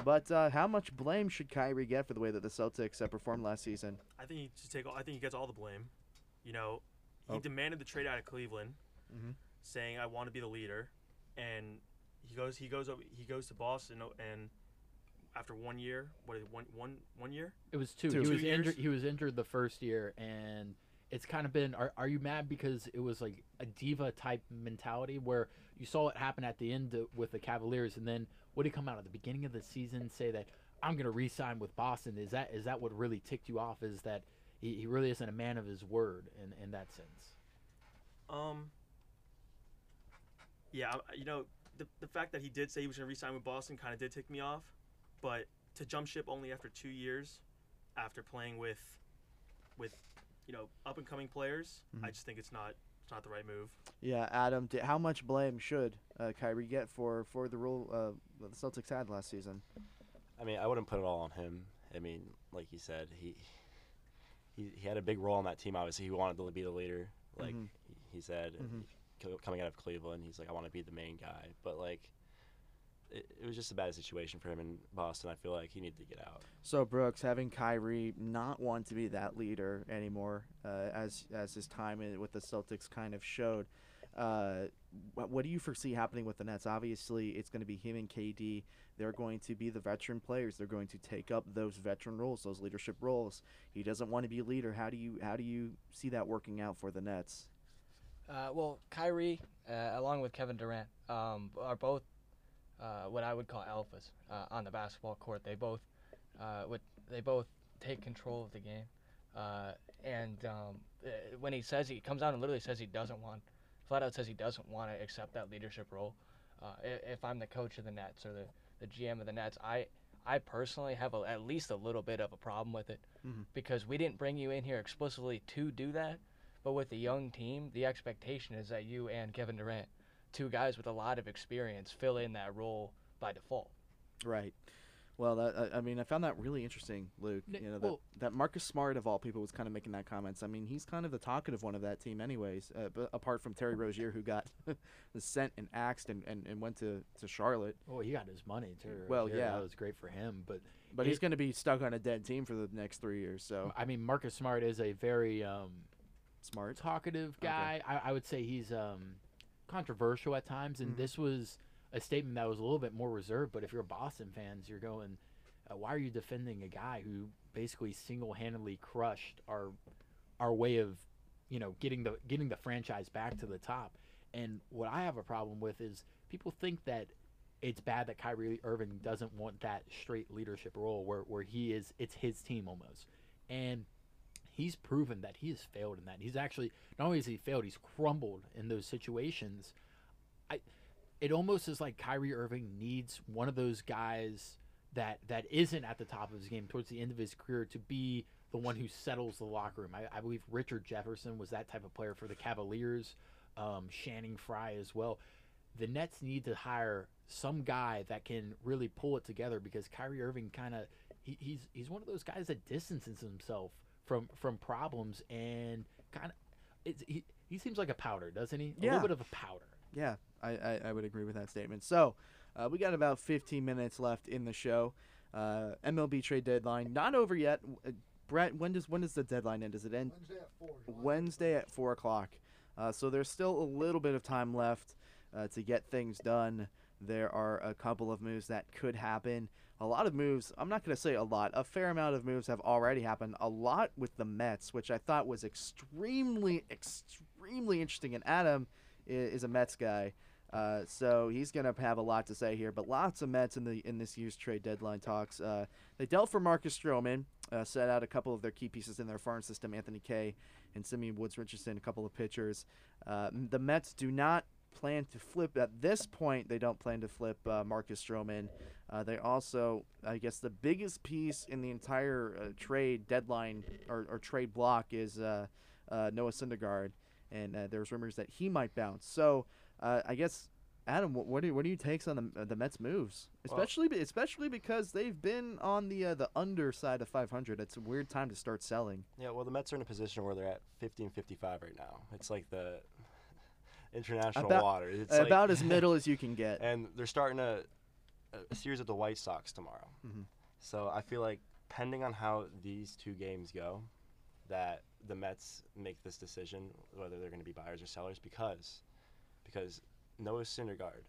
But uh, how much blame should Kyrie get for the way that the Celtics uh, performed last season? I think he should take. all I think he gets all the blame. You know, he Oh. demanded the trade out of Cleveland, Mhm. saying I want to be the leader, and he goes he goes over he goes to Boston and after one year, what is it, one one one year? It was two. Two. He Two was injured. He was injured the first year, and it's kind of been. Are, are you mad because it was like a diva type mentality where you saw it happen at the end of- with the Cavaliers, and then would he come out at the beginning of the season say that I'm going to re-sign with Boston? Is that is that what really ticked you off? Is that he, he really isn't a man of his word in in that sense? Um. Yeah, you know the the fact that he did say he was going to re-sign with Boston kind of did tick me off, but to jump ship only after two years, after playing with, with, you know, up and coming players, I just think it's not it's not the right move. Yeah, Adam, how much blame should uh, Kyrie get for, for the role uh, that the Celtics had last season? I mean, I wouldn't put it all on him. I mean, like he said, he he, he had a big role on that team. Obviously, he wanted to be the leader. Like Mhm. he, he said, Mhm. coming out of Cleveland, he's like, I want to be the main guy. But like, it, it was just a bad situation for him in Boston. I feel like he needed to get out. So Brooks having Kyrie not want to be that leader anymore, uh, as as his time with the Celtics kind of showed. Uh, what, do you foresee happening with the Nets? Obviously, it's going to be him and KD. They're going to be the veteran players. They're going to take up those veteran roles, those leadership roles. He doesn't want to be a leader. How do you how do you see that working out for the Nets? Uh, well, Kyrie, uh, along with Kevin Durant, um, are both uh, what I would call alphas uh, on the basketball court. They both, uh, would, they both take control of the game. Uh, and um, when he says he comes out and literally says he doesn't want, flat out says he doesn't want to accept that leadership role. Uh, if I'm the coach of the Nets or the, the GM of the Nets, I I personally have a, at least a little bit of a problem with it Mhm. because we didn't bring you in here explicitly to do that. But with a young team, the expectation is that you and Kevin Durant, two guys with a lot of experience, fill in that role by default. Right. Well, that, I I mean, I found that really interesting, Luke. Nick, you know, well- that, that Marcus Smart, of all people, was kind of making that comments. I mean, he's kind of the talkative one of that team, anyways, uh, but apart from Terry Rozier, who got sent and axed and, and, and went to, to Charlotte. Oh, he got his money too. Well, Rozier, yeah. that was great for him. But But he's going to be stuck on a dead team for the next three years, so I mean, Marcus Smart is a very um, smart. talkative Okay. guy. I, I would say he's um, controversial at times, and Mhm. this was a statement that was a little bit more reserved. But if you're Boston fans, you're going, uh, why are you defending a guy who basically single-handedly crushed our our way of, you know, getting the getting the franchise back to the top? And what I have a problem with is people think that it's bad that Kyrie Irving doesn't want that straight leadership role where, where he is it's his team almost. And he's proven that he has failed in that. He's actually not only has he failed, he's crumbled in those situations. It almost is like Kyrie Irving needs one of those guys that that isn't at the top of his game towards the end of his career to be the one who settles the locker room. I, I believe Richard Jefferson was that type of player for the Cavaliers, um, Channing Frye as well. The Nets need to hire some guy that can really pull it together because Kyrie Irving kind of he, he's he's one of those guys that distances himself from from problems and kind of he he seems like a powder, doesn't he? A Yeah. little bit of a powder. Yeah, I, I, I would agree with that statement. So, uh, we got about 15 minutes left in the show. Uh, MLB trade deadline not over yet. Uh, Brett, when does when does the deadline end? Does it end Wednesday at four. July Wednesday at four o'clock? Uh, so there's still a little bit of time left uh, to get things done. There are a couple of moves that could happen. A lot of moves. I'm not going to say a lot. A fair amount of moves have already happened. A lot with the Mets, which I thought was extremely, extremely interesting. And Adam i- is a Mets guy. Uh, so he's gonna have a lot to say here, but lots of Mets in the in this year's trade deadline talks. Uh, they dealt for Marcus Stroman, uh, set out a couple of their key pieces in their farm system, Anthony Kay and Simeon Woods Richardson, a couple of pitchers. Uh, the Mets do not plan to flip at this point. They don't plan to flip uh, Marcus Stroman. Uh, they also, I guess, the biggest piece in the entire trade deadline or, or trade block is Noah Syndergaard, and there's rumors that he might bounce. So. Uh, I guess Adam, what what are, what are your takes on the the Mets moves, especially be- especially because they've been on the uh, the underside of 500. It's a weird time to start selling. Yeah, well, the Mets are in a position where they're at 15 55 right now. It's like the international About- water. It's like- About as middle as you can get. and they're starting a, a series with the White Sox tomorrow. Mhm. So I feel like, depending on how these two games go, that the Mets make this decision whether they're going to be buyers or sellers because, because Noah Syndergaard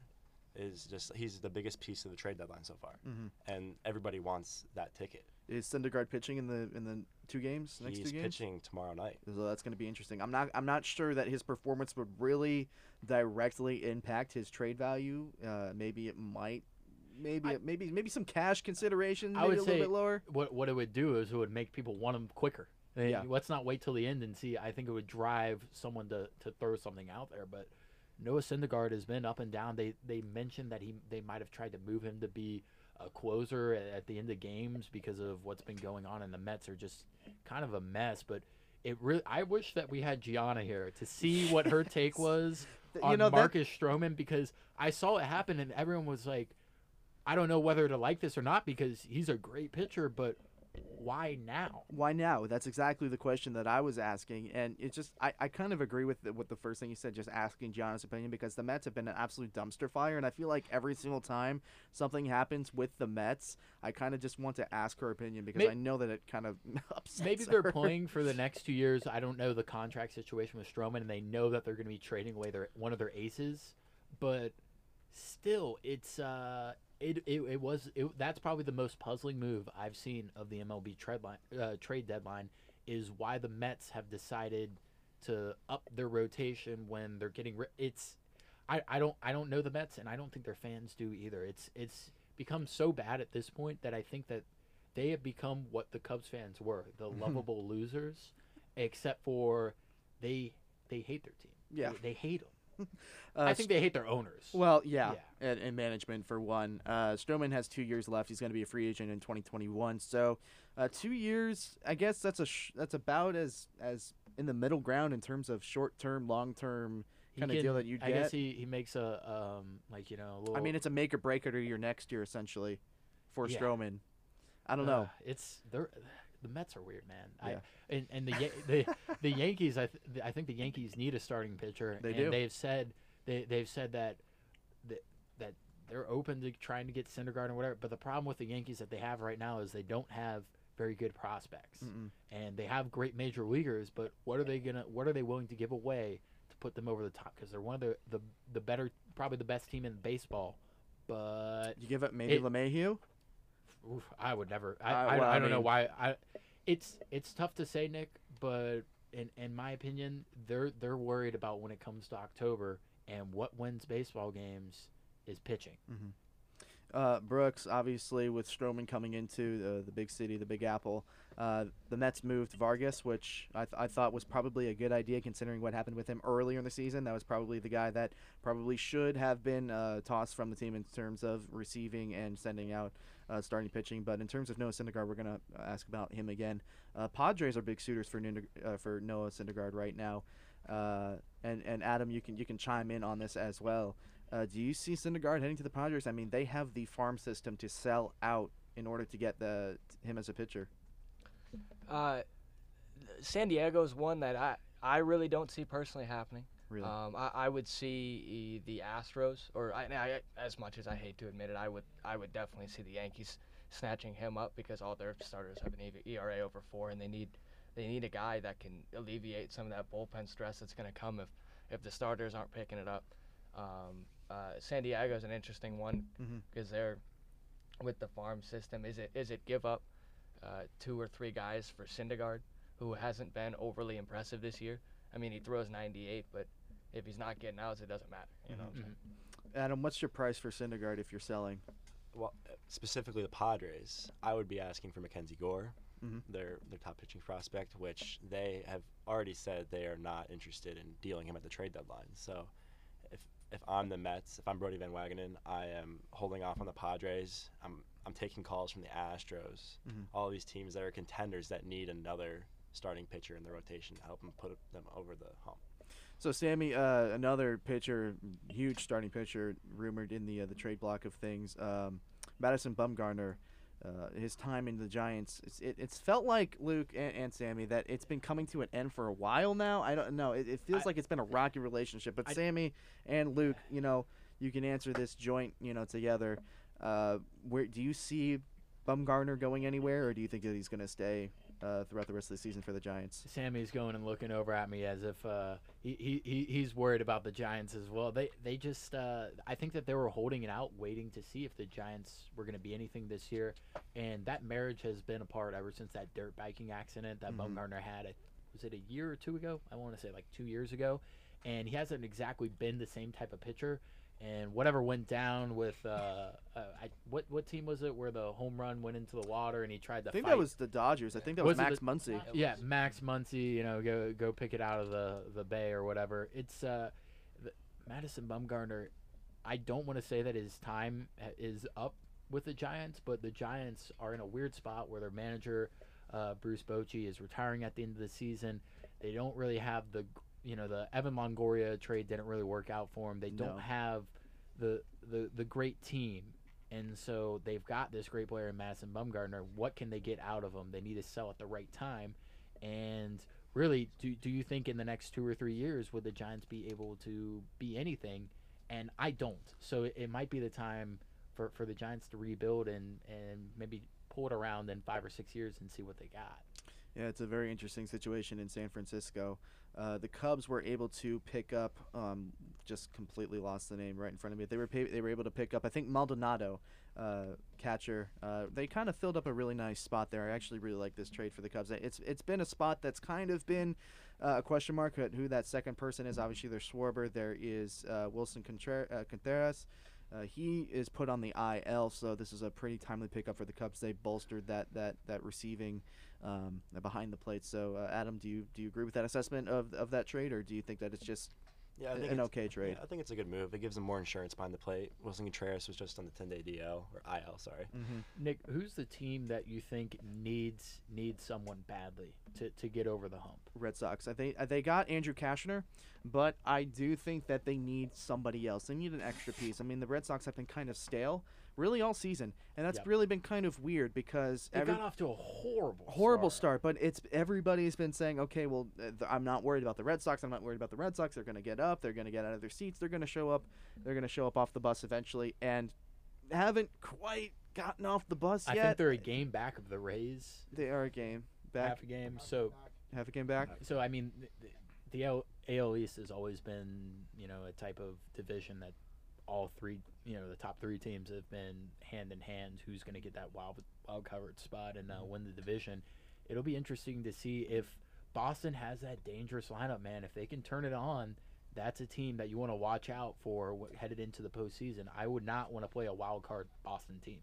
is just he's the biggest piece of the trade deadline so far, Mhm. and everybody wants that ticket. Is Syndergaard pitching in the in the two games next he's two games? pitching tomorrow night. So that's going to be interesting. I'm not I'm not sure that his performance would really directly impact his trade value. Uh, maybe it might. Maybe I- it, maybe maybe some cash consideration. I Maybe would a little bit lower. what what it would do is it would make people want him quicker. I mean, Yeah. Let's not wait till the end and see. I think it would drive someone to, to throw something out there. But Noah Syndergaard has been up and down. They they mentioned that he they might have tried to move him to be a closer at, at the end of games because of what's been going on, and the Mets are just kind of a mess. But it really, I wish that we had Gianna here to see what her take was on you know that- Marcus Stroman because I saw it happen and everyone was like, I don't know whether to like this or not because he's a great pitcher, but why now? Why now? That's exactly the question that I was asking, and it's just I, I kind of agree with the, with the first thing you said, just asking Gianna's opinion because the Mets have been an absolute dumpster fire, and I feel like every single time something happens with the Mets, I kind of just want to ask her opinion because May- I know that it kind of upsets Maybe they're her. playing for the next two years. I don't know the contract situation with Stroman, and they know that they're going to be trading away their one of their aces. But still, it's uh, it, it, it was it, that's probably the most puzzling move I've seen of the MLB trade line, uh, trade deadline is why the Mets have decided to up their rotation when they're getting ri- it's I, I don't I don't know the Mets and I don't think their fans do either. It's it's become so bad at this point that I think that they have become what the Cubs fans were, the lovable losers, except for they they hate their team. Yeah. They, they hate them. Uh, I think they hate their owners. Well, yeah, Yeah. And, and management for one. Uh, Stroman has two years left. He's going to be a free agent in 2021. So, uh, two years. I guess that's a sh- that's about as as in the middle ground in terms of short term, long term kind of deal that you get. I guess he, he makes a um like you know a little. I mean, it's a make or break it or your next year essentially. for Yeah. Stroman. I don't Uh, know. it's they're the Mets are weird, man. Yeah. I and, and the the the Yankees. I th- I think the Yankees need a starting pitcher. They and do. They've said they they've said that that that they're open to trying to get Syndergaard or whatever. But the problem with the Yankees that they have right now is they don't have very good prospects, Mm-mm. and they have great major leaguers. But what are they gonna? What are they willing to give away to put them over the top? Because they're one of the, the the better, probably the best team in baseball. But You give up maybe It- LeMahieu? Oof, I would never. I, Uh, I, well, I, I don't know mean- why. I it's it's tough to say, Nick, but in in my opinion, they're they're worried about when it comes to October and what wins baseball games is pitching. Uh, Brooks, obviously, with Stroman coming into the, the big city, the Big Apple, uh, the Mets moved Vargas, which I, th- I thought was probably a good idea considering what happened with him earlier in the season. That was probably the guy that probably should have been uh, tossed from the team in terms of receiving and sending out uh, starting pitching. But in terms of Noah Syndergaard, we're going to ask about him again. Uh, Padres are big suitors for uh, for Noah Syndergaard right now. Uh, and and Adam, you can you can chime in on this as well. Uh, do you see Syndergaard heading to the Padres? I mean, they have the farm system to sell out in order to get the him as a pitcher. Uh, San Diego's one that I, I really don't see personally happening. Really? Um, I, I would see the Astros, or I, I, as much as I hate to admit it, I would I would definitely see the Yankees snatching him up because all their starters have an ERA over four, and they need they need a guy that can alleviate some of that bullpen stress that's going to come if if the starters aren't picking it up. Um, uh, San Diego's an interesting one because they're with the farm system. Is it is it give up uh, two or three guys for Syndergaard, who hasn't been overly impressive this year? I mean, he throws 98, but if he's not getting outs, it doesn't matter. You know. what I'm saying? Adam, what's your price for Syndergaard if you're selling? Well, uh, specifically the Padres, I would be asking for Mackenzie Gore, Mhm. their their top pitching prospect, which they have already said they are not interested in dealing him at the trade deadline. So, if if I'm the Mets, if I'm Brodie Van Wagenen, I am holding off on the Padres. I'm I'm taking calls from the Astros, Mhm. all these teams that are contenders that need another starting pitcher in the rotation to help them put them over the hump. So Sammy, uh, another pitcher, huge starting pitcher, rumored in the uh, the trade block of things. Um, Madison Bumgarner, uh, his time in the Giants, it's, it, it's felt like Luke and, and Sammy that it's been coming to an end for a while now. I don't know. It, it feels I- like it's been a rocky relationship. But I- Sammy and Luke, you know, you can answer this joint, you know, together. Uh, where do you see Bumgarner going anywhere, or do you think that he's going to stay uh, throughout the rest of the season for the Giants? Sammy's going and looking over at me as if uh, he, he, he he's worried about the Giants as well. They they just uh, I think that they were holding it out, waiting to see if the Giants were going to be anything this year, and that marriage has been apart ever since that dirt biking accident that Mhm. Bumgarner had. Was it a year or two ago? I want to say like two years ago, and he hasn't exactly been the same type of pitcher. And whatever went down with uh, uh, I, what what team was it where the home run went into the water and he tried to I think fight? that was the Dodgers. I think that was, Was Max Muncy. Yeah, Max Muncy, you know, go go pick it out of the the bay or whatever. It's uh, the, Madison Bumgarner. I don't want to say that his time is up with the Giants, but the Giants are in a weird spot where their manager, uh, Bruce Bochy, is retiring at the end of the season. They don't really have the, you know, the Evan Longoria trade didn't really work out for them. They don't have the the the great team. And so they've got this great player in Madison Bumgarner. What can they get out of him? They need to sell at the right time. And really, do, do you think in the next two or three years would the Giants be able to be anything? And I don't. So it, it might be the time for, for the Giants to rebuild and, and maybe pull it around in five or six years and see what they got. Yeah, it's a very interesting situation in San Francisco. Uh, the Cubs were able to pick up, um, just completely lost the name right in front of me. They were pa- they were able to pick up, I think Maldonado, uh, catcher. Uh, they kind of filled up a really nice spot there. I actually really like this trade for the Cubs. It's it's been a spot that's kind of been uh, a question mark who that second person is. Obviously, there's Schwarber. There is uh, Willson Contrer- uh, Contreras. Uh, he is put on the IL, so this is a pretty timely pickup for the Cubs. They bolstered that that that receiving um, behind the plate. So, uh, Adam, do you do you agree with that assessment of of that trade, or do you think that it's just Yeah, I a- think an okay trade? Yeah, I think it's a good move. It gives them more insurance behind the plate. Willson Contreras was just on the 10-day DL or IL, sorry. Mm-hmm. Nick, who's the team that you think needs needs someone badly to, to get over the hump? Red Sox. I think they got Andrew Cashner, but I do think that they need somebody else. They need an extra piece. I mean, the Red Sox have been kind of stale really all season, and that's Yep. really been kind of weird because They every, got off to a horrible, horrible start. But it's everybody's been saying, okay, well, uh, th- I'm not worried about the Red Sox. I'm not worried about the Red Sox. They're going to get up. They're going to get out of their seats. They're going to show up. They're going to show up off the bus eventually, and haven't quite gotten off the bus I yet. I think they're a game back of the Rays, They are a game back. half a game. So, Half a game back. so I mean, th- th- the AL, AL East has always been, you know, a type of division that all three, you know, the top three teams have been hand in hand. Who's going to get that wild wild card spot and uh, win the division? It'll be interesting to see if Boston has that dangerous lineup, man. If they can turn it on, that's a team that you want to watch out for headed into the postseason. I would not want to play a wild card Boston team.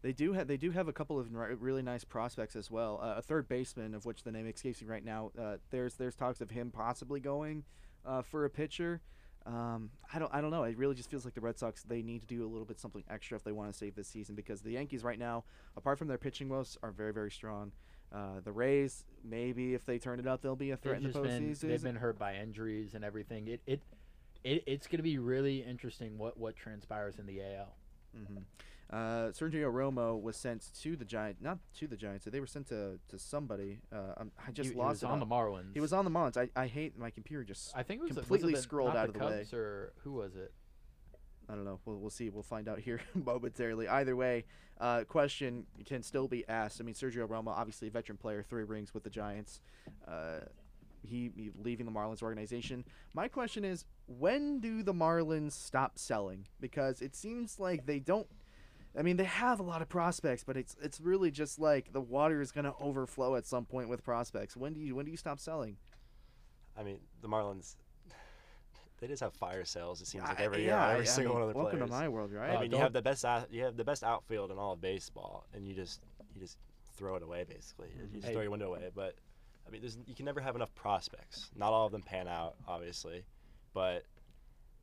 They do have they do have a couple of really nice prospects as well. Uh, a third baseman of which the name escapes me right now. Uh, there's there's talks of him possibly going uh, for a pitcher. Um, I don't I don't know. It really just feels like the Red Sox they need to do a little bit something extra if they want to save this season because the Yankees right now, apart from their pitching woes, are very very strong. Uh, the Rays maybe if they turn it up they'll be a threat in They've the just been postseason. they've been hurt by injuries and everything. It it, it it's going to be really interesting what what transpires in the AL. hmm Uh, Sergio Romo was sent to the Giants, not to the Giants. They were sent to, to somebody. Uh, I just he, lost he it was on on- the Marlins. He was on the Marlins. I, I hate my computer just I think it was the- was it completely the- scrolled out of the way. Cubs or who was it? I don't know. We'll, we'll see. We'll find out here momentarily. Either way, uh, question can still be asked. I mean, Sergio Romo, obviously a veteran player, three rings with the Giants. Uh, he, he leaving the Marlins organization. My question is, when do the Marlins stop selling? Because it seems like they don't. I mean, they have a lot of prospects, but it's it's really just like the water is going to overflow at some point with prospects. When do you when do you stop selling? I mean, the Marlins, they just have fire sales. It seems like I- every year, every I- I single mean, one of their welcome players. to my world, right? I Uh, mean, you have the best you have the best outfield in all of baseball, and you just you just throw it away basically. You just Hey. throw your window away. But I mean, there's, you can never have enough prospects. Not all of them pan out, obviously, but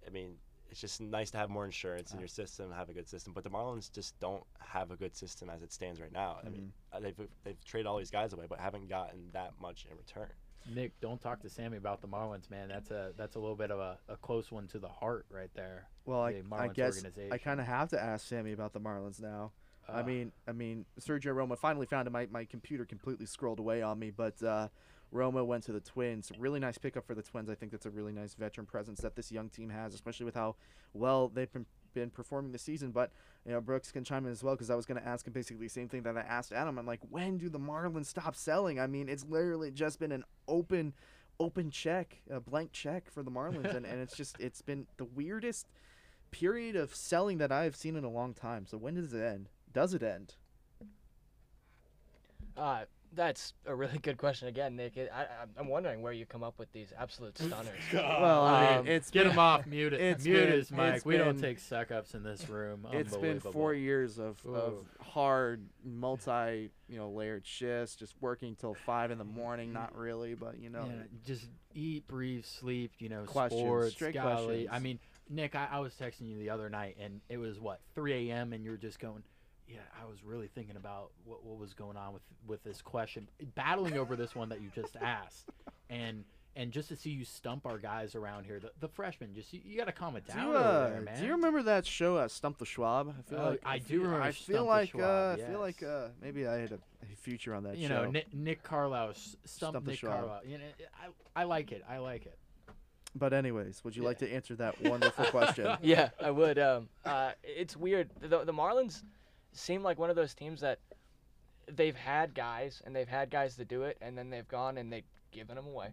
I mean, it's just nice to have more insurance in your system, have a good system. But the Marlins just don't have a good system as it stands right now. I mean, uh, they've they've traded all these guys away, but haven't gotten that much in return. Nick, don't talk to Sammy about the Marlins, man. That's a that's a little bit of a, a close one to the heart right there. Well, I, the I Marlins guess I kind of have to ask Sammy about the Marlins now. I Uh, mean, I mean, Sergio Romo finally found it. My, my computer completely scrolled away on me, but uh, Romo went to the Twins. Really nice pickup for the Twins. I think that's a really nice veteran presence that this young team has, especially with how well they've been, been performing this season. But you know, Brooks can chime in as well because I was going to ask him basically the same thing that I asked Adam. I'm like, when do the Marlins stop selling? I mean, it's literally just been an open, open check, a blank check for the Marlins, and, and it's just it's been the weirdest period of selling that I've seen in a long time. So when does it end? Does it end? Uh, that's a really good question again, Nick. It, I, I- I'm wondering where you come up with these absolute stunners. Well, I mean, Um, it's Get been, him off. Mute it. it's Mute been- his mic. it's We don't take suck ups in this room. It's been four years of, of hard, multi, you know, layered shifts, just working till five in the morning. Not really, but you know, Yeah, just eat, breathe, sleep. You know, Questions, sports. straight golly. I mean, Nick, I, I was texting you the other night, and it was what 3 a.m. and you were just going. Yeah, I was really thinking about what, what was going on with with this question, battling over this one that you just asked, and and just to see you stump our guys around here, the, the freshmen, just you, you got to calm it down you, uh, there, man. do you remember that show, uh, Stump the Schwab? I feel Oh, like I do feel- remember I Stump feel the like Schwab, uh, I feel like uh, maybe I had a, a future on that you show. know, Nick, Nick Carlisle, stump, Stump the Nick Schwab. Carlisle. You know, I, I like it. I like it. But anyways, would you like to answer that wonderful question? yeah, I would. Um, uh, it's weird. The, the Marlins seem like one of those teams that they've had guys and they've had guys to do it, and then they've gone and they've given them away.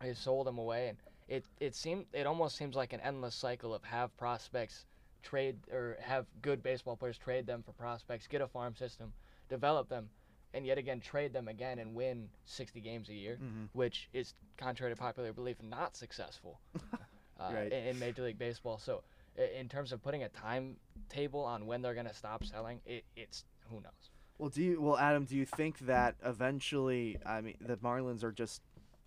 They've sold them away, and it it seemed it almost seems like an endless cycle of have prospects trade or have good baseball players trade them for prospects, get a farm system, develop them, and yet again trade them again and win 60 games a year, Mhm. which is contrary to popular belief not successful uh, Right. in, in Major League Baseball. So in terms of putting a timetable on when they're going to stop selling, it, it's who knows. Well, do you? Well, Adam, do you think that eventually, I mean, the Marlins are just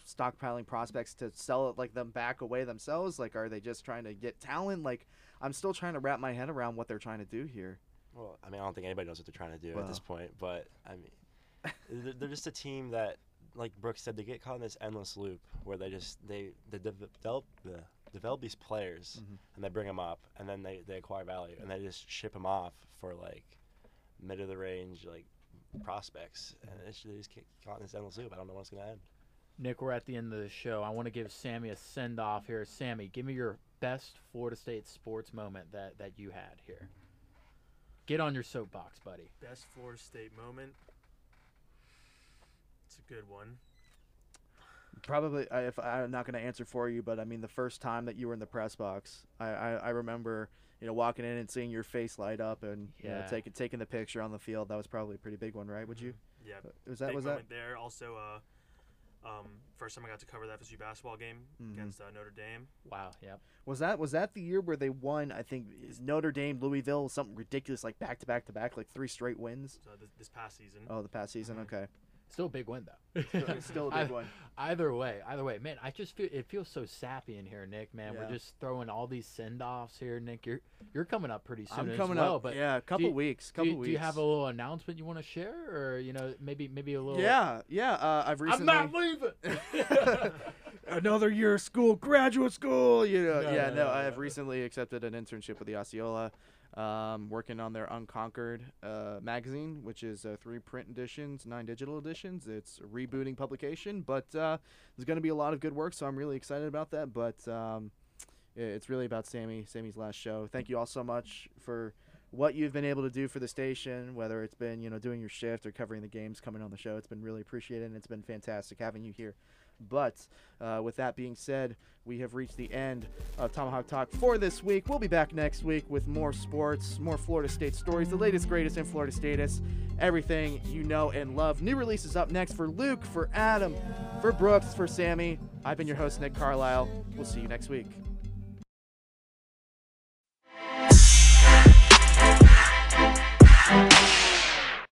stockpiling prospects to sell it like them back away themselves? Like, are they just trying to get talent? Like, I'm still trying to wrap my head around what they're trying to do here. Well, I mean, I don't think anybody knows what they're trying to do at this point. But I mean, they're, they're just a team that, like Brooks said, they get caught in this endless loop where they just they the develop the develop these players Mhm. and they bring them up and then they, they acquire value and they just ship them off for like mid of the range like prospects and it's they just keep caught in this endless loop. I don't know when it's gonna end. Nick, we're at the end of the show. I want to give Sammy a send off here. Sammy, give me your best Florida State sports moment that, that you had here. Get on your soapbox, buddy. Best Florida State moment. It's a good one. Probably, I, if I'm not going to answer for you, but I mean, the first time that you were in the press box, I, I, I remember, you know, walking in and seeing your face light up and you know, Yeah. taking taking the picture on the field. That was probably a pretty big one, right? Would you? Yeah. Uh, Was that big was that? moment there. Also, uh, um, first time I got to cover the FSU basketball game Mhm. against uh, Notre Dame. Wow. Yep. Was that was that the year where they won? I think is Notre Dame, Louisville, something ridiculous like back to back to back, like three straight wins. So this, this past season. Oh, the past season. Mhm. Okay, Still a big win though. it's still a big I- one. Either way, either way, man. I just feel it feels so sappy in here, Nick. Man, Yeah. we're just throwing all these send offs here, Nick. You're you're coming up pretty soon I'm as coming well, up. but yeah, a couple you- weeks. do Couple you, weeks. do you have a little announcement you want to share, or you know, maybe maybe a little? Yeah, yeah. Uh, I've recently. I'm not leaving. another year of school, graduate school. You know, No, yeah, no, no. no, I have recently accepted an internship with the Osceola, um, working on their Unconquered uh, magazine, which is uh, three print editions, nine digital editions. It's a rebooting publication, but uh, there's going to be a lot of good work, so I'm really excited about that. But um, it's really about Sammy, Sammy's last show. Thank you all so much for what you've been able to do for the station, whether it's been you know doing your shift or covering the games, coming on the show. It's been really appreciated, and it's been fantastic having you here. But uh, with that being said, we have reached the end of Tomahawk Talk for this week. We'll be back next week with more sports, more Florida State stories, the latest, greatest in Florida status, everything you know and love. New releases up next for Luke, for Adam, for Brooks, for Sammy. I've been your host, Nick Carlisle. We'll see you next week.